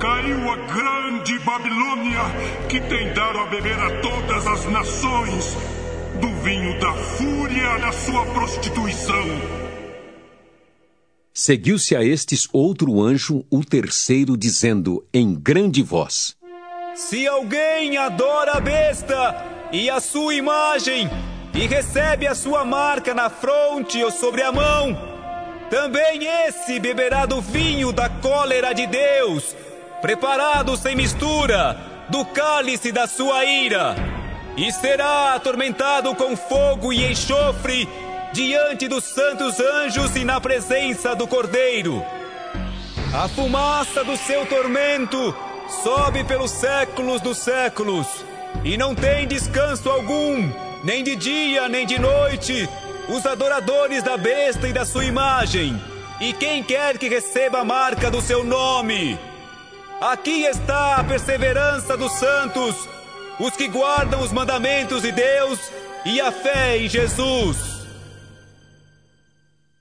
Caiu a grande Babilônia, que tem dado a beber a todas as nações do vinho da fúria da sua prostituição. Seguiu-se a estes outro anjo, o terceiro, dizendo em grande voz: Se alguém adora a besta e a sua imagem, e recebe a sua marca na fronte ou sobre a mão, também esse beberá do vinho da cólera de Deus, preparado sem mistura, do cálice da sua ira, e será atormentado com fogo e enxofre diante dos santos anjos e na presença do Cordeiro. A fumaça do seu tormento sobe pelos séculos dos séculos, e não tem descanso algum, nem de dia nem de noite, os adoradores da besta e da sua imagem, e quem quer que receba a marca do seu nome. Aqui está a perseverança dos santos, os que guardam os mandamentos de Deus e a fé em Jesus.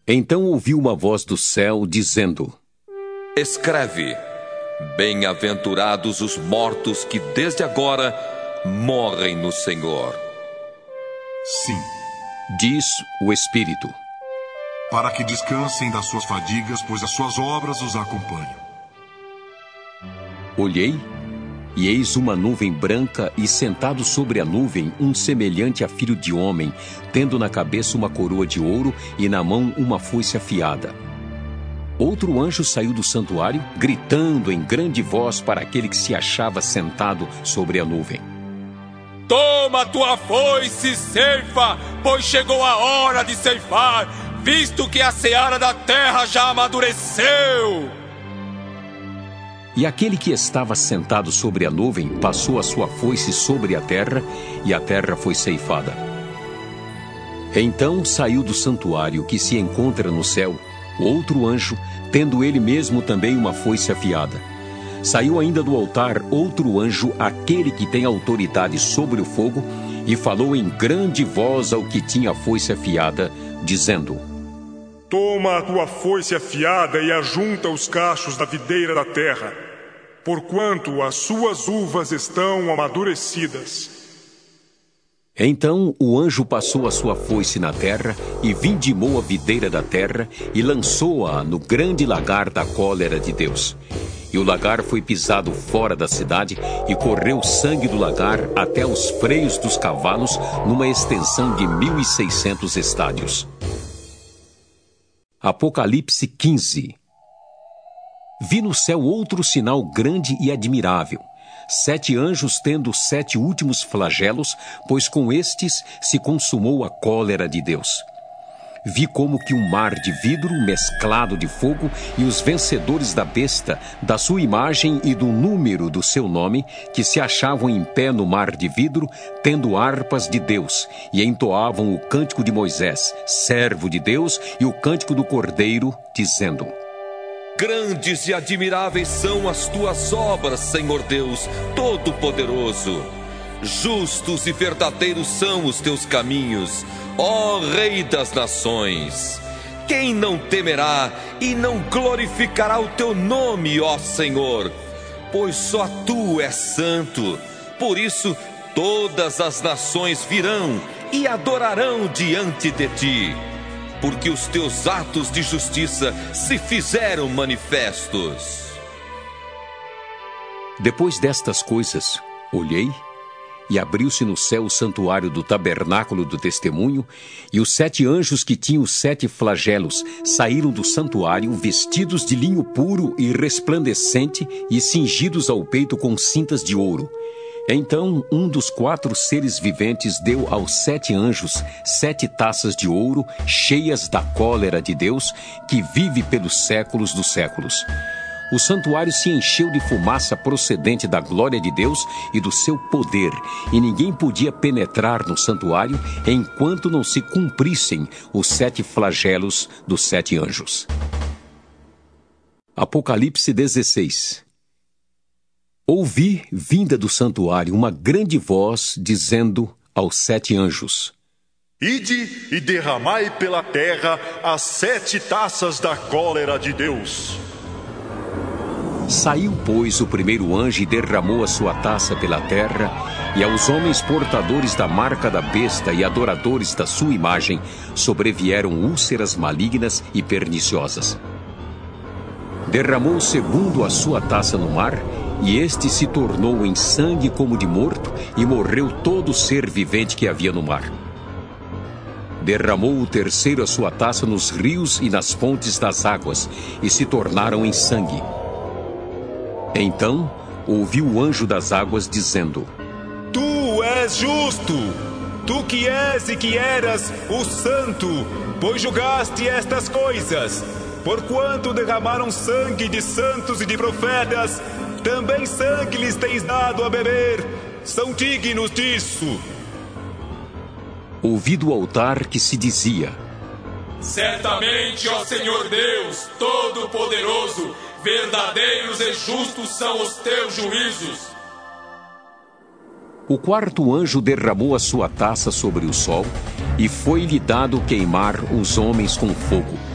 Então ouviu uma voz do céu dizendo: Escreve: Bem-aventurados os mortos que desde agora morrem no Senhor. Sim, diz o Espírito. Para que descansem das suas fadigas, pois as suas obras os acompanham. Olhei e eis uma nuvem branca, e sentado sobre a nuvem, um semelhante a filho de homem, tendo na cabeça uma coroa de ouro e na mão uma foice afiada. Outro anjo saiu do santuário, gritando em grande voz para aquele que se achava sentado sobre a nuvem: Toma tua foice, ceifa, pois chegou a hora de ceifar. visto que a seara da terra já amadureceu. E aquele que estava sentado sobre a nuvem passou a sua foice sobre a terra, e a terra foi ceifada. Então saiu do santuário que se encontra no céu outro anjo, tendo ele mesmo também uma foice afiada. Saiu ainda do altar outro anjo, aquele que tem autoridade sobre o fogo, e falou em grande voz ao que tinha a foice afiada, dizendo: Toma a tua foice afiada e ajunta os cachos da videira da terra, porquanto as suas uvas estão amadurecidas. Então o anjo passou a sua foice na terra e vindimou a videira da terra e lançou-a no grande lagar da cólera de Deus. E o lagar foi pisado fora da cidade e correu sangue do lagar até os freios dos cavalos numa extensão de mil e seiscentos estádios. Apocalipse 15 Vi no céu outro sinal grande e admirável sete anjos tendo sete últimos flagelos, pois com estes se consumou a cólera de Deus. Vi como que um mar de vidro mesclado de fogo e os vencedores da besta, da sua imagem e do número do seu nome, que se achavam em pé no mar de vidro, tendo harpas de Deus, e entoavam o cântico de Moisés, servo de Deus, e o cântico do Cordeiro, dizendo: Grandes e admiráveis são as tuas obras, Senhor Deus Todo-Poderoso. Justos e verdadeiros são os teus caminhos, ó Rei das Nações. Quem não temerá e não glorificará o teu nome, ó Senhor? Pois só tu és santo. Por isso, todas as nações virão e adorarão diante de ti porque os teus atos de justiça se fizeram manifestos. Depois destas coisas, olhei e abriu-se no céu o santuário do tabernáculo do testemunho, e os sete anjos que tinham sete flagelos saíram do santuário vestidos de linho puro e resplandecente e cingidos ao peito com cintas de ouro. Então um dos quatro seres viventes deu aos sete anjos sete taças de ouro cheias da cólera de Deus, que vive pelos séculos dos séculos. O santuário se encheu de fumaça procedente da glória de Deus e do seu poder, e ninguém podia penetrar no santuário enquanto não se cumprissem os sete flagelos dos sete anjos. Apocalipse 16 Ouvi, vinda do santuário, uma grande voz dizendo aos sete anjos: Ide e derramai pela terra as sete taças da cólera de Deus. Saiu, pois, o primeiro anjo e derramou a sua taça pela terra, e aos homens portadores da marca da besta e adoradores da sua imagem sobrevieram úlceras malignas e perniciosas. Derramou o segundo a sua taça no mar, e este se tornou em sangue como de morto, e morreu todo ser vivente que havia no mar. Derramou o terceiro a sua taça nos rios e nas fontes das águas, e se tornaram em sangue. Então ouviu o anjo das águas dizendo: Tu és justo, tu que és e que eras o santo, pois julgaste estas coisas. Porquanto derramaram sangue de santos e de profetas, também sangue lhes tens dado a beber. São dignos disso. Ouvi do altar que se dizia: Certamente, ó Senhor Deus, Todo-Poderoso, verdadeiros e justos são os teus juízos. O quarto anjo derramou a sua taça sobre o sol, e foi-lhe dado queimar os homens com fogo.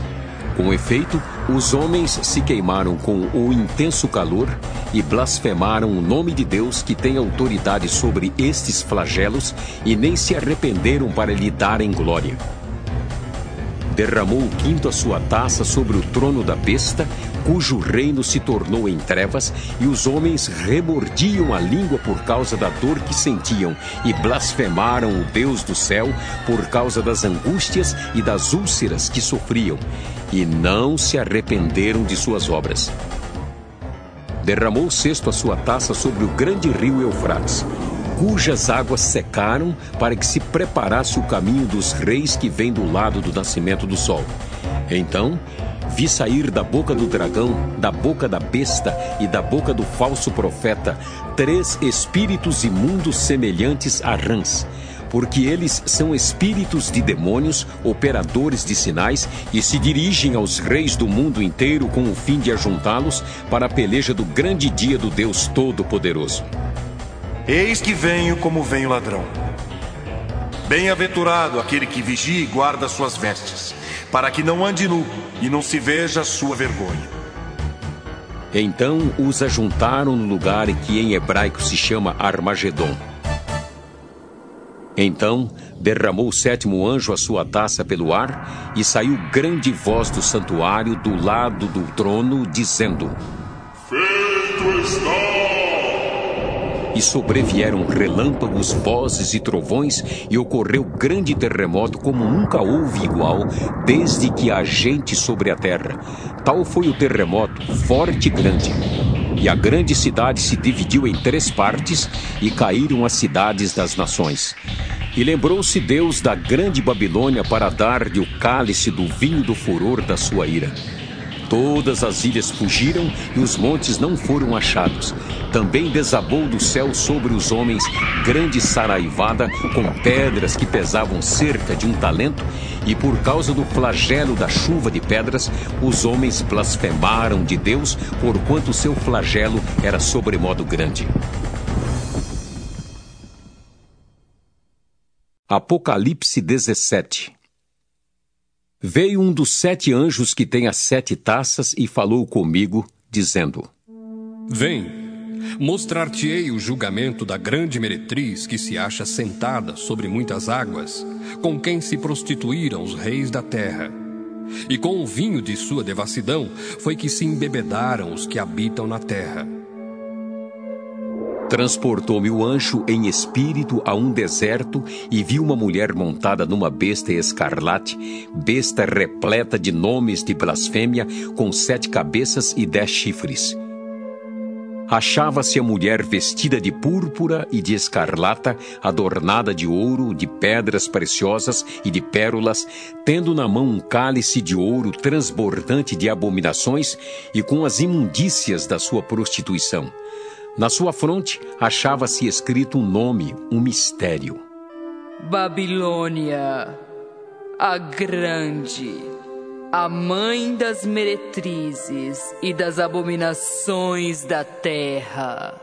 Com efeito, os homens se queimaram com o intenso calor e blasfemaram o nome de Deus que tem autoridade sobre estes flagelos e nem se arrependeram para lhe darem glória. Derramou o quinto a sua taça sobre o trono da besta, cujo reino se tornou em trevas, e os homens remordiam a língua por causa da dor que sentiam, e blasfemaram o Deus do céu por causa das angústias e das úlceras que sofriam, e não se arrependeram de suas obras. Derramou sexto a sua taça sobre o grande rio Eufrates. cujas águas secaram para que se preparasse o caminho dos reis que vem do lado do nascimento do sol. Então vi sair da boca do dragão, da boca da besta e da boca do falso profeta três espíritos imundos semelhantes a rãs porque eles são espíritos de demônios, operadores de sinais, e se dirigem aos reis do mundo inteiro com o fim de ajuntá-los para a peleja do grande dia do Deus Todo-Poderoso. Eis que venho como vem o ladrão. Bem-aventurado aquele que vigia e guarda suas vestes, para que não ande nu e não se veja sua vergonha. Então os ajuntaram no lugar que em hebraico se chama Armagedon então derramou o sétimo anjo a sua taça pelo ar, e saiu grande voz do santuário do lado do trono, dizendo: Feito está! E sobrevieram relâmpagos, vozes e trovões, e ocorreu grande terremoto como nunca houve igual, desde que há gente sobre a terra. Tal foi o terremoto, forte e grande. E a grande cidade se dividiu em três partes, e caíram as cidades das nações. E lembrou-se Deus da grande Babilônia para dar-lhe o cálice do vinho do furor da sua ira. Todas as ilhas fugiram e os montes não foram achados. Também desabou do céu sobre os homens grande saraivada com pedras que pesavam cerca de um talento, e por causa do flagelo da chuva de pedras, os homens blasfemaram de Deus, porquanto seu flagelo era sobremodo grande. Apocalipse 17 Veio um dos sete anjos que tem as sete taças e falou comigo, dizendo: Vem, mostrar-te-ei o julgamento da grande meretriz que se acha sentada sobre muitas águas, com quem se prostituíram os reis da terra. E com o vinho de sua devassidão foi que se embebedaram os que habitam na terra. Transportou-me o anjo em espírito a um deserto e vi uma mulher montada numa besta escarlate, besta repleta de nomes de blasfêmia, com sete cabeças e dez chifres. Achava-se a mulher vestida de púrpura e de escarlata, adornada de ouro, de pedras preciosas e de pérolas, tendo na mão um cálice de ouro transbordante de abominações e com as imundícias da sua prostituição. Na sua fronte achava-se escrito um nome, um mistério: Babilônia, a Grande, a mãe das meretrizes e das abominações da terra.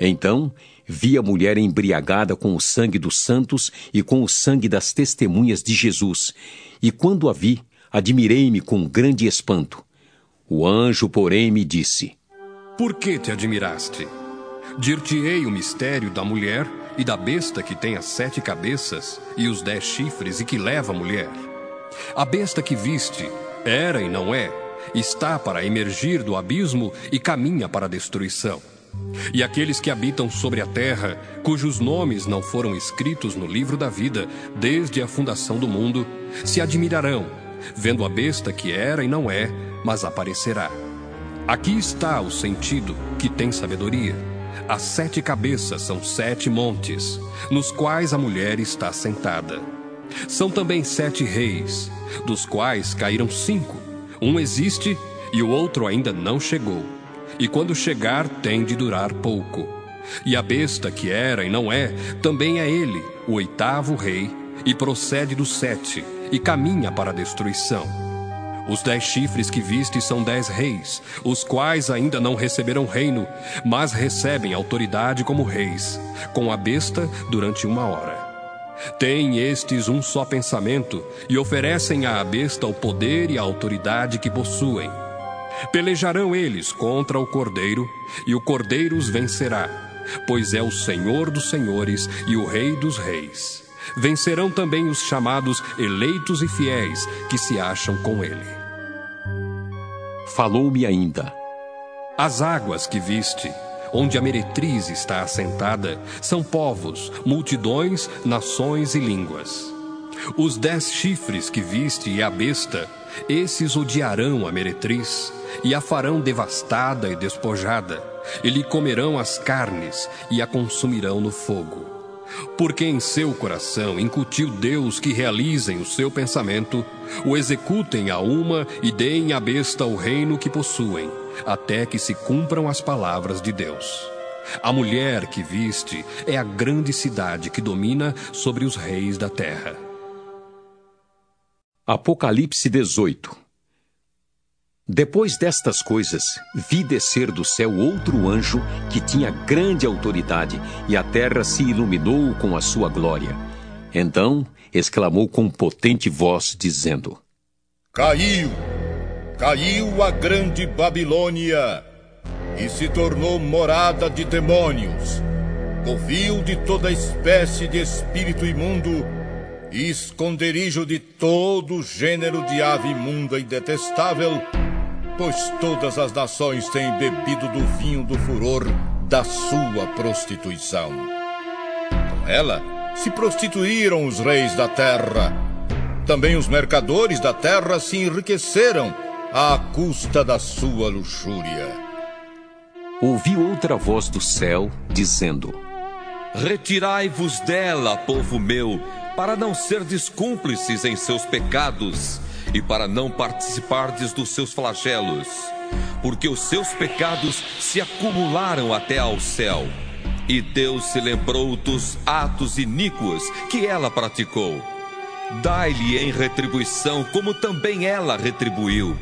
Então vi a mulher embriagada com o sangue dos santos e com o sangue das testemunhas de Jesus, e quando a vi, admirei-me com grande espanto. O anjo, porém, me disse: por que te admiraste? Dir-te-ei o mistério da mulher e da besta que tem as sete cabeças e os dez chifres e que leva a mulher. A besta que viste era e não é, está para emergir do abismo e caminha para a destruição. E aqueles que habitam sobre a terra, cujos nomes não foram escritos no livro da vida desde a fundação do mundo, se admirarão, vendo a besta que era e não é, mas aparecerá. Aqui está o sentido que tem sabedoria. As sete cabeças são sete montes, nos quais a mulher está sentada. São também sete reis, dos quais caíram cinco. Um existe e o outro ainda não chegou. E quando chegar, tem de durar pouco. E a besta que era e não é, também é ele, o oitavo rei, e procede dos sete, e caminha para a destruição. Os dez chifres que viste são dez reis, os quais ainda não receberam reino, mas recebem autoridade como reis, com a besta durante uma hora. Têm estes um só pensamento e oferecem à besta o poder e a autoridade que possuem. Pelejarão eles contra o cordeiro, e o cordeiro os vencerá, pois é o Senhor dos senhores e o Rei dos reis. Vencerão também os chamados eleitos e fiéis que se acham com ele falou-me ainda: As águas que viste, onde a meretriz está assentada, são povos, multidões, nações e línguas. Os dez chifres que viste e a besta, esses odiarão a meretriz e a farão devastada e despojada, e lhe comerão as carnes e a consumirão no fogo. Porque em seu coração incutiu Deus que realizem o seu pensamento, o executem a uma e deem à besta o reino que possuem, até que se cumpram as palavras de Deus. A mulher que viste é a grande cidade que domina sobre os reis da terra. Apocalipse 18 depois destas coisas, vi descer do céu outro anjo que tinha grande autoridade, e a terra se iluminou com a sua glória. Então exclamou com potente voz, dizendo: Caiu, caiu a grande Babilônia, e se tornou morada de demônios, covil de toda espécie de espírito imundo e esconderijo de todo gênero de ave imunda e detestável pois todas as nações têm bebido do vinho do furor da sua prostituição. Com ela se prostituíram os reis da terra. Também os mercadores da terra se enriqueceram à custa da sua luxúria. Ouvi outra voz do céu dizendo: Retirai-vos dela, povo meu, para não ser cúmplices em seus pecados e para não participardes dos seus flagelos, porque os seus pecados se acumularam até ao céu. E Deus se lembrou dos atos iníquos que ela praticou. Dai-lhe em retribuição, como também ela retribuiu.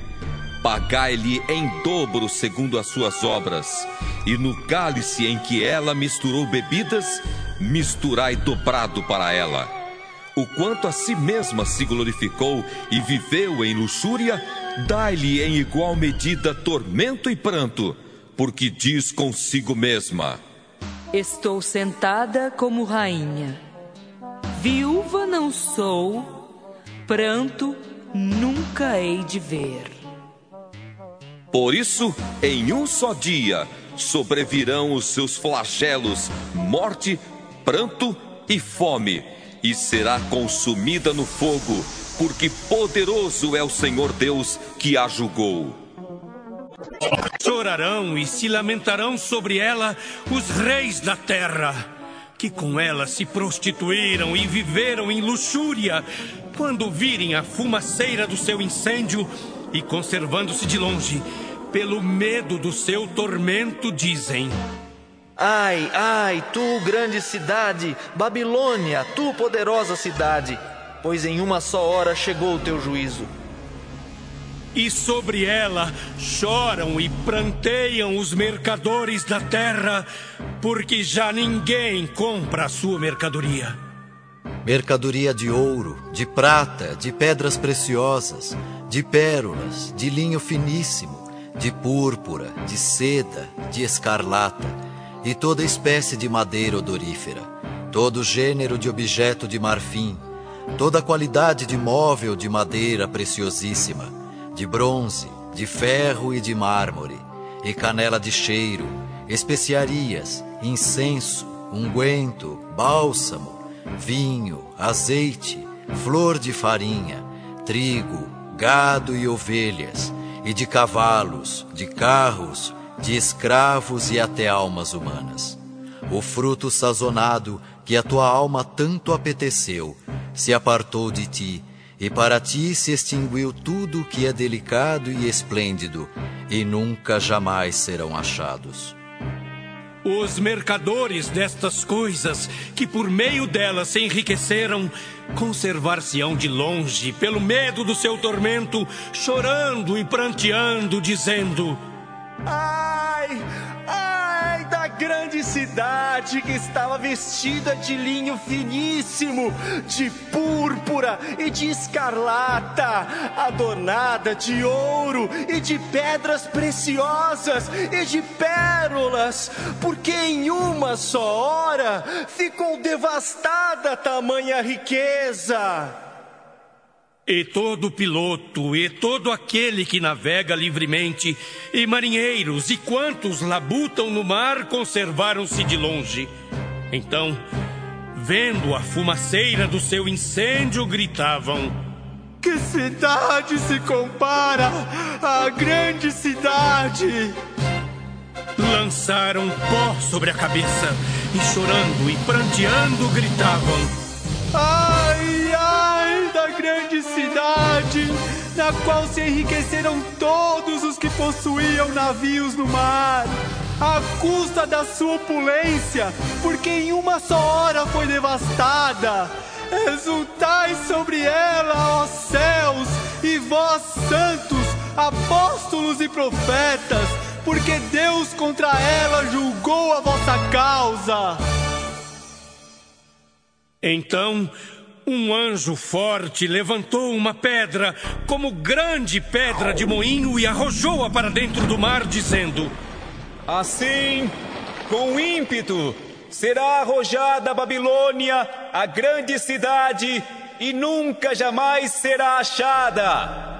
Pagai-lhe em dobro segundo as suas obras. E no cálice em que ela misturou bebidas, misturai dobrado para ela o quanto a si mesma se glorificou e viveu em luxúria, dai-lhe em igual medida tormento e pranto, porque diz consigo mesma: Estou sentada como rainha. Viúva não sou, pranto nunca hei de ver. Por isso, em um só dia, sobrevirão os seus flagelos, morte, pranto e fome e será consumida no fogo, porque poderoso é o Senhor Deus que a julgou. Chorarão e se lamentarão sobre ela os reis da terra, que com ela se prostituíram e viveram em luxúria, quando virem a fumaceira do seu incêndio e conservando-se de longe, pelo medo do seu tormento, dizem. Ai, ai, tu grande cidade, Babilônia, tu poderosa cidade, pois em uma só hora chegou o teu juízo. E sobre ela choram e pranteiam os mercadores da terra, porque já ninguém compra a sua mercadoria. Mercadoria de ouro, de prata, de pedras preciosas, de pérolas, de linho finíssimo, de púrpura, de seda, de escarlata e toda espécie de madeira odorífera, todo gênero de objeto de marfim, toda qualidade de móvel de madeira preciosíssima, de bronze, de ferro e de mármore, e canela de cheiro, especiarias, incenso, unguento, bálsamo, vinho, azeite, flor de farinha, trigo, gado e ovelhas, e de cavalos, de carros, de escravos e até almas humanas. O fruto sazonado que a tua alma tanto apeteceu se apartou de ti, e para ti se extinguiu tudo que é delicado e esplêndido, e nunca jamais serão achados. Os mercadores destas coisas, que por meio delas se enriqueceram, conservar-se-ão de longe, pelo medo do seu tormento, chorando e pranteando, dizendo: Ai, grande cidade que estava vestida de linho finíssimo, de púrpura e de escarlata, adornada de ouro e de pedras preciosas e de pérolas, porque em uma só hora ficou devastada tamanha riqueza. E todo piloto, e todo aquele que navega livremente, e marinheiros, e quantos labutam no mar, conservaram-se de longe. Então, vendo a fumaceira do seu incêndio, gritavam: Que cidade se compara à grande cidade! lançaram pó sobre a cabeça e chorando e pranteando gritavam: Ai, ai da grande cidade, na qual se enriqueceram todos os que possuíam navios no mar, à custa da sua opulência, porque em uma só hora foi devastada. Exultai sobre ela, ó céus, e vós, santos, apóstolos e profetas, porque Deus contra ela julgou a vossa causa. Então, um anjo forte levantou uma pedra, como grande pedra de moinho, e arrojou-a para dentro do mar, dizendo: Assim, com ímpeto, será arrojada a Babilônia, a grande cidade, e nunca jamais será achada.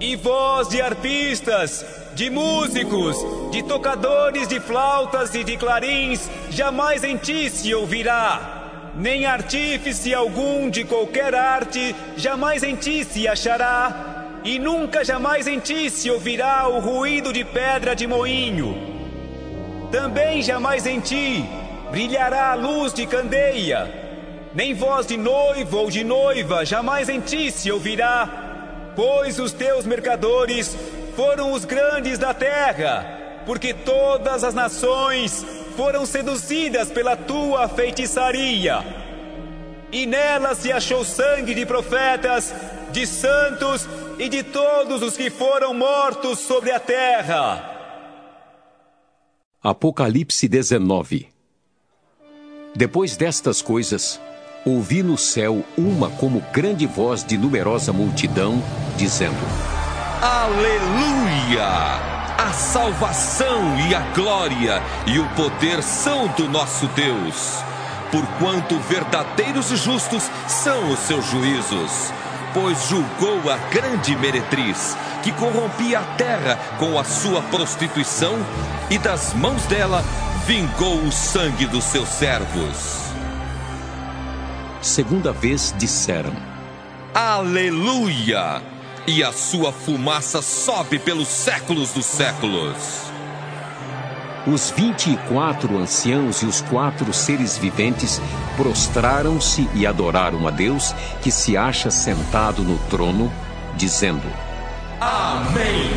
E voz de arpistas, de músicos, de tocadores de flautas e de clarins, jamais em ti se ouvirá. Nem artífice algum de qualquer arte, jamais em ti se achará. E nunca jamais em ti se ouvirá o ruído de pedra de moinho. Também jamais em ti brilhará a luz de candeia. Nem voz de noivo ou de noiva jamais em ti se ouvirá, pois os teus mercadores foram os grandes da terra, porque todas as nações foram seduzidas pela tua feitiçaria. E nela se achou sangue de profetas, de santos e de todos os que foram mortos sobre a terra. Apocalipse 19 Depois destas coisas, ouvi no céu uma como grande voz de numerosa multidão, dizendo: Aleluia! A salvação e a glória e o poder são do nosso Deus, porquanto verdadeiros e justos são os seus juízos. Pois julgou a grande meretriz, que corrompia a terra com a sua prostituição, e das mãos dela vingou o sangue dos seus servos. Segunda vez disseram: Aleluia! E a sua fumaça sobe pelos séculos dos séculos. Os vinte e quatro anciãos e os quatro seres viventes prostraram-se e adoraram a Deus que se acha sentado no trono, dizendo: Amém!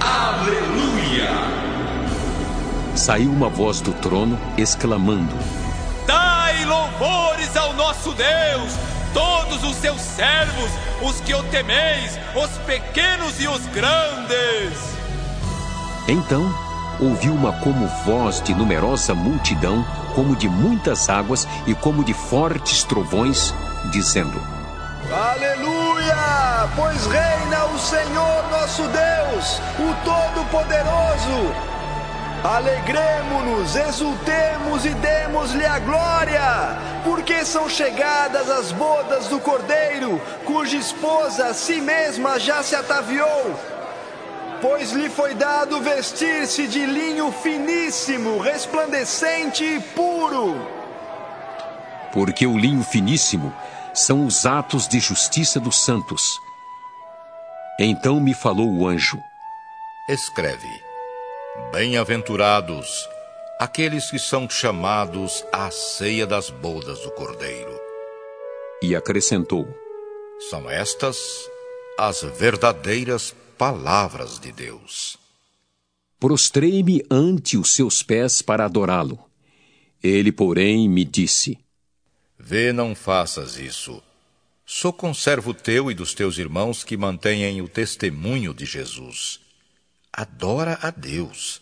Aleluia! Saiu uma voz do trono exclamando: Dai louvores ao nosso Deus, todos os seus servos, os que o temeis, os pequenos e os grandes. Então ouvi uma como voz de numerosa multidão, como de muitas águas e como de fortes trovões, dizendo: Aleluia! Pois reina o Senhor nosso Deus, o Todo-Poderoso. Alegremo-nos, exultemos e demos-lhe a glória, porque são chegadas as bodas do Cordeiro, cuja esposa a si mesma já se ataviou. Pois lhe foi dado vestir-se de linho finíssimo, resplandecente e puro. Porque o linho finíssimo são os atos de justiça dos santos. Então me falou o anjo: Escreve Bem-aventurados aqueles que são chamados à ceia das bodas do Cordeiro. E acrescentou: São estas as verdadeiras palavras de Deus. Prostrei-me ante os seus pés para adorá-lo. Ele, porém, me disse: Vê, não faças isso. Sou conservo teu e dos teus irmãos que mantêm o testemunho de Jesus adora a Deus,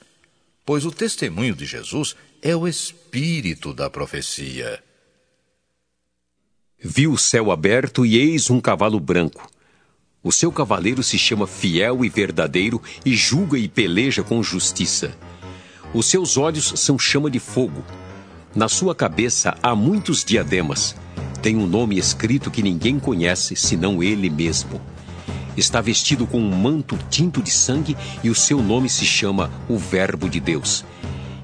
pois o testemunho de Jesus é o espírito da profecia. Vi o céu aberto e eis um cavalo branco. O seu cavaleiro se chama Fiel e Verdadeiro e julga e peleja com justiça. Os seus olhos são chama de fogo. Na sua cabeça há muitos diademas. Tem um nome escrito que ninguém conhece senão ele mesmo. Está vestido com um manto tinto de sangue e o seu nome se chama o Verbo de Deus.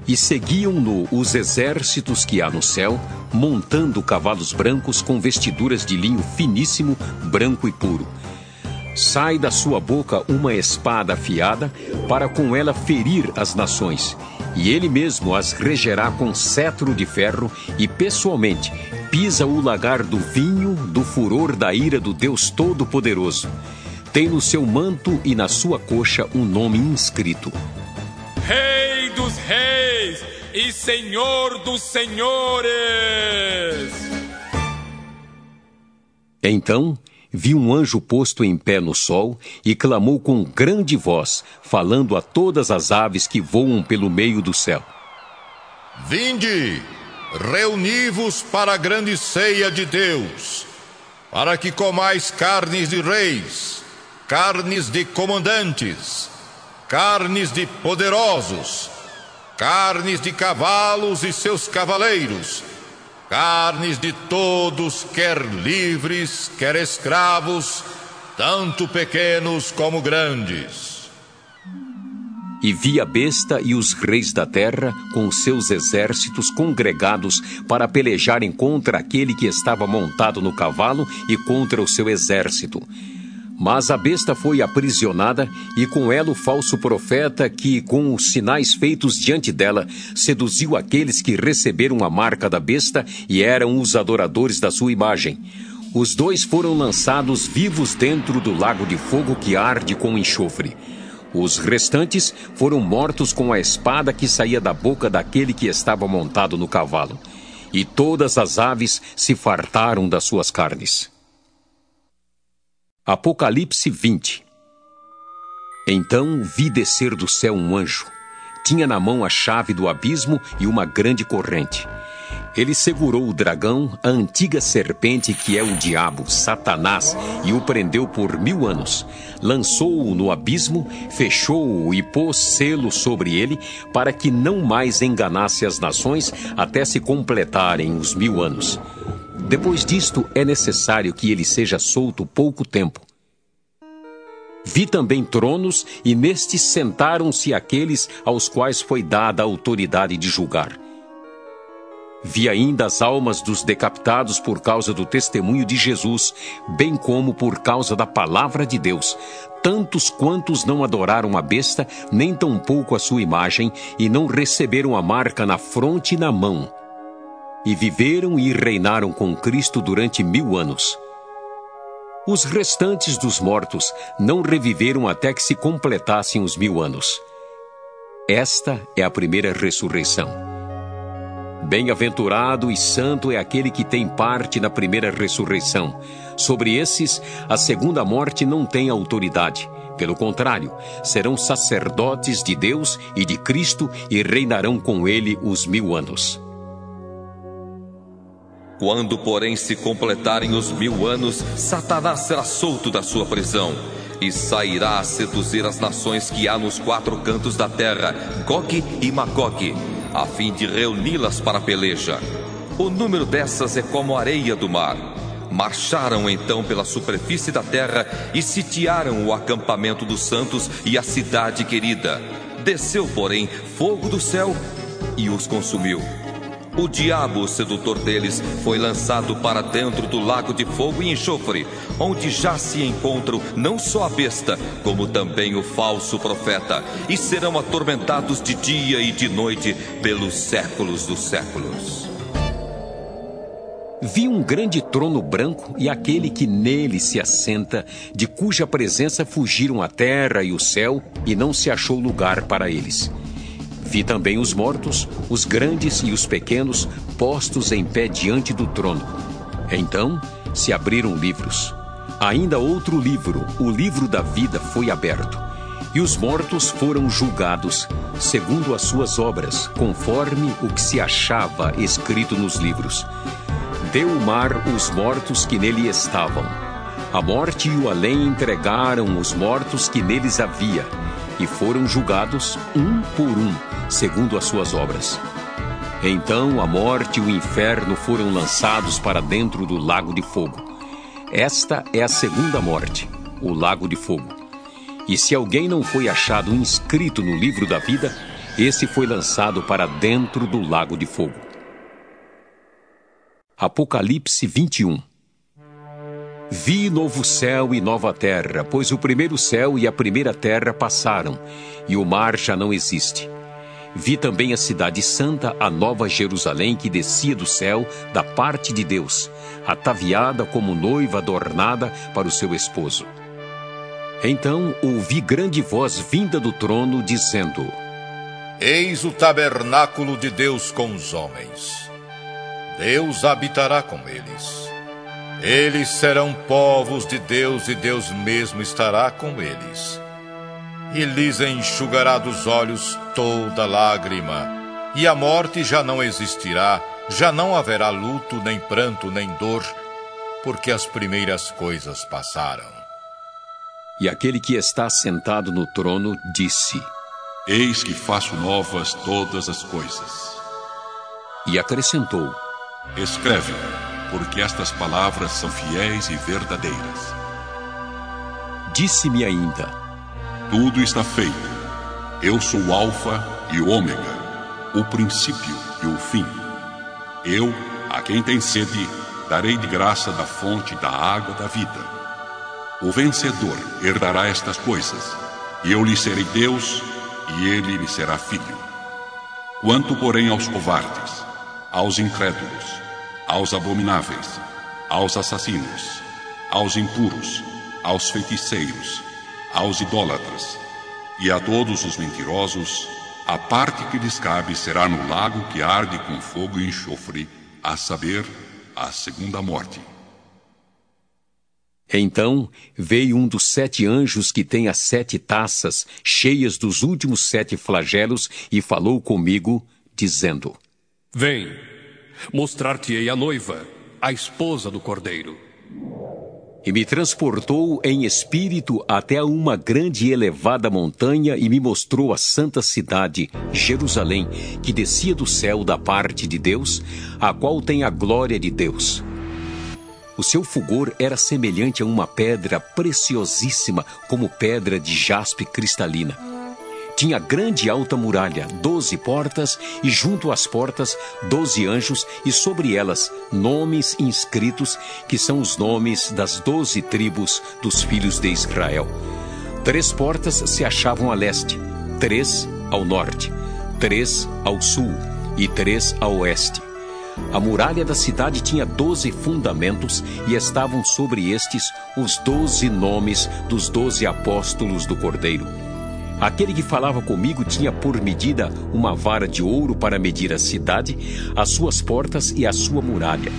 E seguiam-no os exércitos que há no céu, montando cavalos brancos com vestiduras de linho finíssimo, branco e puro. Sai da sua boca uma espada afiada, para com ela ferir as nações, E ele mesmo as regerá com cetro de ferro e pessoalmente pisa o lagar do vinho do furor da ira do Deus Todo-Poderoso. Tem no seu manto e na sua coxa um nome inscrito: Rei dos Reis e Senhor dos Senhores. Então vi um anjo posto em pé no sol e clamou com grande voz, falando a todas as aves que voam pelo meio do céu: Vinde, reuni-vos para a grande ceia de Deus, para que comais carnes de reis, carnes de comandantes, carnes de poderosos, carnes de cavalos e seus cavaleiros carnes de todos, quer livres, quer escravos, tanto pequenos como grandes. E vi a besta e os reis da terra com seus exércitos congregados para pelejarem contra aquele que estava montado no cavalo e contra o seu exército. Mas a besta foi aprisionada e com ela o falso profeta que, com os sinais feitos diante dela, seduziu aqueles que receberam a marca da besta e eram os adoradores da sua imagem. Os dois foram lançados vivos dentro do lago de fogo que arde com enxofre. Os restantes foram mortos com a espada que saía da boca daquele que estava montado no cavalo. E todas as aves se fartaram das suas carnes. Apocalipse 20 Então vi descer do céu um anjo. Tinha na mão a chave do abismo e uma grande corrente. Ele segurou o dragão, a antiga serpente que é o diabo, Satanás, e o prendeu por mil anos. Lançou-o no abismo, fechou-o e pôs selo sobre ele, para que não mais enganasse as nações até se completarem os mil anos. Depois disto, é necessário que ele seja solto pouco tempo. Vi também tronos, e nestes sentaram-se aqueles aos quais foi dada a autoridade de julgar. Vi ainda as almas dos decapitados por causa do testemunho de Jesus, bem como por causa da palavra de Deus, tantos quantos não adoraram a besta, nem tampouco a sua imagem, e não receberam a marca na fronte e na mão e viveram e reinaram com Cristo durante mil anos. Os restantes dos mortos não reviveram até que se completassem os mil anos. Esta é a primeira ressurreição. Bem-aventurado e santo é aquele que tem parte na primeira ressurreição. Sobre esses, a segunda morte não tem autoridade. Pelo contrário, serão sacerdotes de Deus e de Cristo e reinarão com ele os mil anos. Quando, porém, se completarem os mil anos, Satanás será solto da sua prisão e sairá a seduzir as nações que há nos quatro cantos da terra, Gog e Magog, a fim de reuni-las para a peleja. O número dessas é como a areia do mar. Marcharam então pela superfície da terra e sitiaram o acampamento dos santos e a cidade querida. Desceu, porém, fogo do céu e os consumiu. O diabo, o sedutor deles, foi lançado para dentro do lago de fogo e enxofre, onde já se encontram não só a besta, como também o falso profeta, e serão atormentados de dia e de noite pelos séculos dos séculos. Vi um grande trono branco e aquele que nele se assenta, de cuja presença fugiram a terra e o céu, e não se achou lugar para eles. Vi também os mortos, os grandes e os pequenos, postos em pé diante do trono. Então se abriram livros. Ainda outro livro, o livro da vida, foi aberto. E os mortos foram julgados, segundo as suas obras, conforme o que se achava escrito nos livros. Deu o mar os mortos que nele estavam. A morte e o além entregaram os mortos que neles havia, e foram julgados um por um segundo as suas obras. Então a morte e o inferno foram lançados para dentro do lago de fogo. Esta é a segunda morte, o lago de fogo. E se alguém não foi achado inscrito no livro da vida, esse foi lançado para dentro do lago de fogo. Apocalipse 21 Vi novo céu e nova terra, pois o primeiro céu e a primeira terra passaram, e o mar já não existe. Vi também a cidade santa, a nova Jerusalém, que descia do céu, da parte de Deus, ataviada como noiva adornada para o seu esposo. Então ouvi grande voz vinda do trono, dizendo: Eis o tabernáculo de Deus com os homens. Deus habitará com eles. Eles serão povos de Deus e Deus mesmo estará com eles e lhes enxugará dos olhos toda lágrima, e a morte já não existirá, já não haverá luto, nem pranto, nem dor, porque as primeiras coisas passaram. E aquele que está sentado no trono disse: Eis que faço novas todas as coisas. E acrescentou: Escreve, porque estas palavras são fiéis e verdadeiras. Disse-me ainda: tudo está feito. Eu sou o Alfa e o Ômega, o princípio e o fim. Eu, a quem tem sede, darei de graça da fonte da água da vida. O vencedor herdará estas coisas, e eu lhe serei Deus, e ele me será filho. Quanto, porém, aos covardes, aos incrédulos, aos abomináveis, aos assassinos, aos impuros, aos feiticeiros, aos idólatras e a todos os mentirosos, a parte que lhes cabe será no lago que arde com fogo e enxofre, a saber, a segunda morte. Então veio um dos sete anjos que tem as sete taças cheias dos últimos sete flagelos e falou comigo, dizendo: Vem, mostrar-te-ei a noiva, a esposa do cordeiro e me transportou em espírito até uma grande e elevada montanha e me mostrou a santa cidade, Jerusalém, que descia do céu da parte de Deus, a qual tem a glória de Deus. O seu fulgor era semelhante a uma pedra preciosíssima, como pedra de jaspe cristalina tinha grande alta muralha, doze portas, e junto às portas doze anjos, e sobre elas nomes inscritos, que são os nomes das doze tribos dos filhos de Israel. Três portas se achavam a leste, três ao norte, três ao sul e três a oeste. A muralha da cidade tinha doze fundamentos e estavam sobre estes os doze nomes dos doze apóstolos do Cordeiro. Aquele que falava comigo tinha por medida uma vara de ouro para medir a cidade, as suas portas e a sua muralha.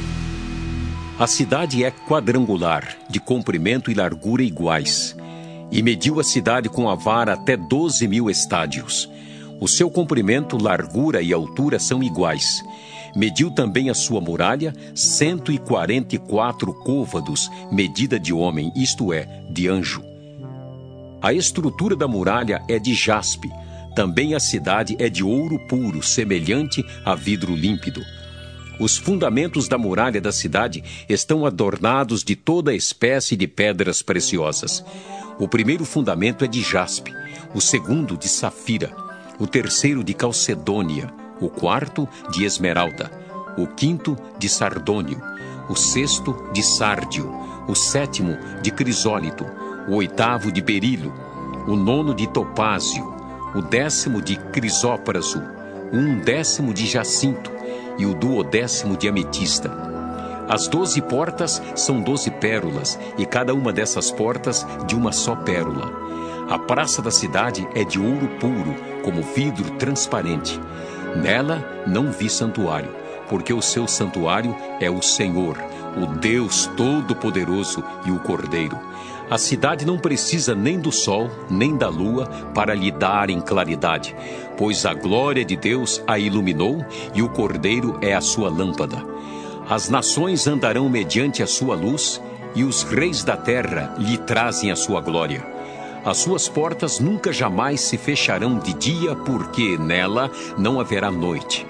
A cidade é quadrangular, de comprimento e largura iguais, e mediu a cidade com a vara até doze mil estádios. O seu comprimento, largura e altura são iguais. Mediu também a sua muralha, cento e quarenta e quatro côvados, medida de homem, isto é, de anjo. A estrutura da muralha é de jaspe. Também a cidade é de ouro puro, semelhante a vidro límpido. Os fundamentos da muralha da cidade estão adornados de toda espécie de pedras preciosas. O primeiro fundamento é de jaspe, o segundo de safira, o terceiro de calcedônia, o quarto de esmeralda, o quinto de sardônio, o sexto de sárdio, o sétimo de crisólito, o oitavo de berilo, o nono de topázio, o décimo de crisópraso, o undécimo de jacinto e o duodécimo de ametista. As doze portas são doze pérolas, e cada uma dessas portas de uma só pérola. A praça da cidade é de ouro puro, como vidro transparente. Nela não vi santuário, porque o seu santuário é o Senhor, o Deus Todo-Poderoso e o Cordeiro. A cidade não precisa nem do sol, nem da lua para lhe darem claridade, pois a glória de Deus a iluminou e o Cordeiro é a sua lâmpada. As nações andarão mediante a sua luz e os reis da terra lhe trazem a sua glória. As suas portas nunca jamais se fecharão de dia, porque nela não haverá noite.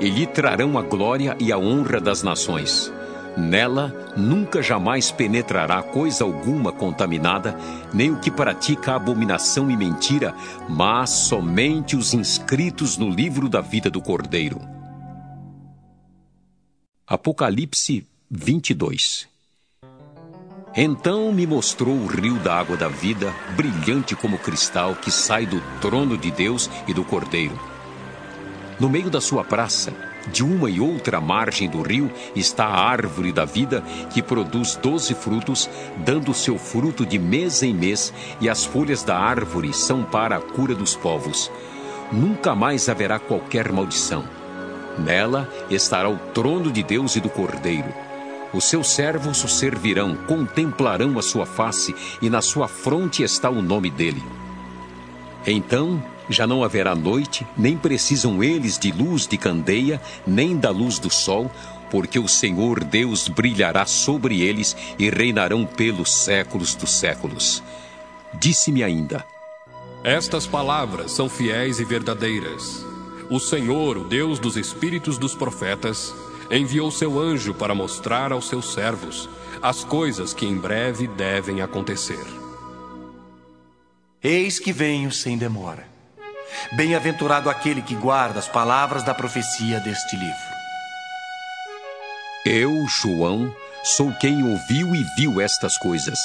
E lhe trarão a glória e a honra das nações. Nela nunca jamais penetrará coisa alguma contaminada, nem o que pratica abominação e mentira, mas somente os inscritos no livro da vida do Cordeiro. Apocalipse 22 Então me mostrou o rio da água da vida, brilhante como cristal, que sai do trono de Deus e do Cordeiro No meio da sua praça, de uma e outra margem do rio, está a árvore da vida, que produz doze frutos, dando seu fruto de mês em mês, e as folhas da árvore são para a cura dos povos. Nunca mais haverá qualquer maldição. Nela estará o trono de Deus e do Cordeiro. Os seus servos o servirão, contemplarão a sua face, e na sua fronte está o nome dele. Então já não haverá noite, nem precisam eles de luz de candeia, nem da luz do sol, porque o Senhor Deus brilhará sobre eles e reinarão pelos séculos dos séculos. Disse-me ainda: Estas palavras são fiéis e verdadeiras. O Senhor, o Deus dos espíritos dos profetas, enviou seu anjo para mostrar aos seus servos as coisas que em breve devem acontecer. Eis que venho sem demora. Bem-aventurado aquele que guarda as palavras da profecia deste livro. Eu, João, sou quem ouviu e viu estas coisas.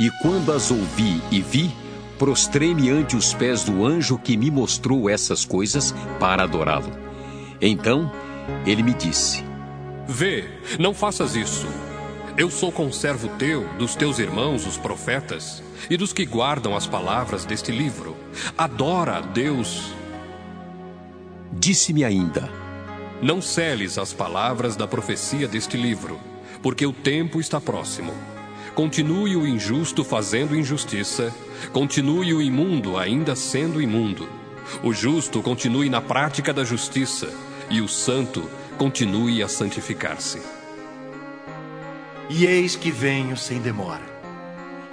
E quando as ouvi e vi, prostrei-me ante os pés do anjo que me mostrou essas coisas para adorá-lo. Então ele me disse: Vê, não faças isso. Eu sou conservo teu, dos teus irmãos, os profetas, e dos que guardam as palavras deste livro. Adora a Deus. Disse-me ainda: Não celes as palavras da profecia deste livro, porque o tempo está próximo. Continue o injusto fazendo injustiça, continue o imundo ainda sendo imundo. O justo continue na prática da justiça, e o santo continue a santificar-se. E eis que venho sem demora.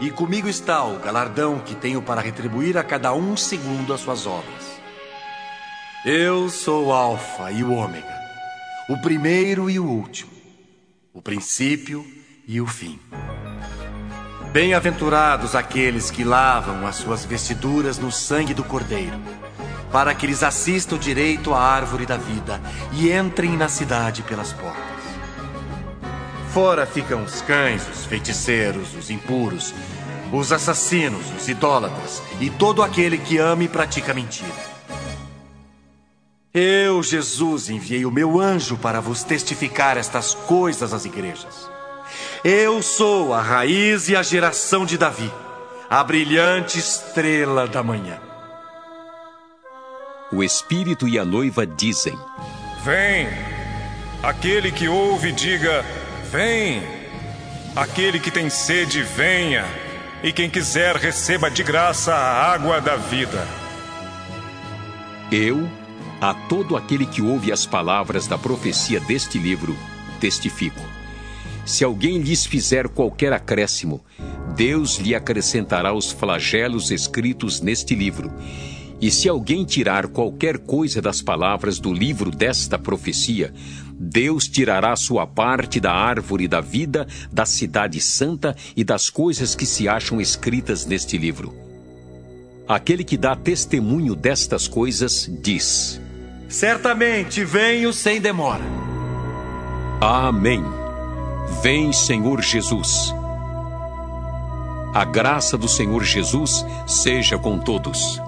E comigo está o galardão que tenho para retribuir a cada um segundo as suas obras. Eu sou o Alfa e o Ômega, o primeiro e o último, o princípio e o fim. Bem-aventurados aqueles que lavam as suas vestiduras no sangue do Cordeiro, para que lhes assista o direito à árvore da vida e entrem na cidade pelas portas. Fora ficam os cães, os feiticeiros, os impuros, os assassinos, os idólatras e todo aquele que ama e pratica mentira. Eu, Jesus, enviei o meu anjo para vos testificar estas coisas às igrejas. Eu sou a raiz e a geração de Davi, a brilhante estrela da manhã. O Espírito e a noiva dizem: Vem! Aquele que ouve, diga: Vem! Aquele que tem sede, venha! E quem quiser, receba de graça a água da vida. Eu, a todo aquele que ouve as palavras da profecia deste livro, testifico. Se alguém lhes fizer qualquer acréscimo, Deus lhe acrescentará os flagelos escritos neste livro. E se alguém tirar qualquer coisa das palavras do livro desta profecia, Deus tirará sua parte da árvore da vida, da cidade santa e das coisas que se acham escritas neste livro. Aquele que dá testemunho destas coisas diz: Certamente venho sem demora. Amém. Vem, Senhor Jesus. A graça do Senhor Jesus seja com todos.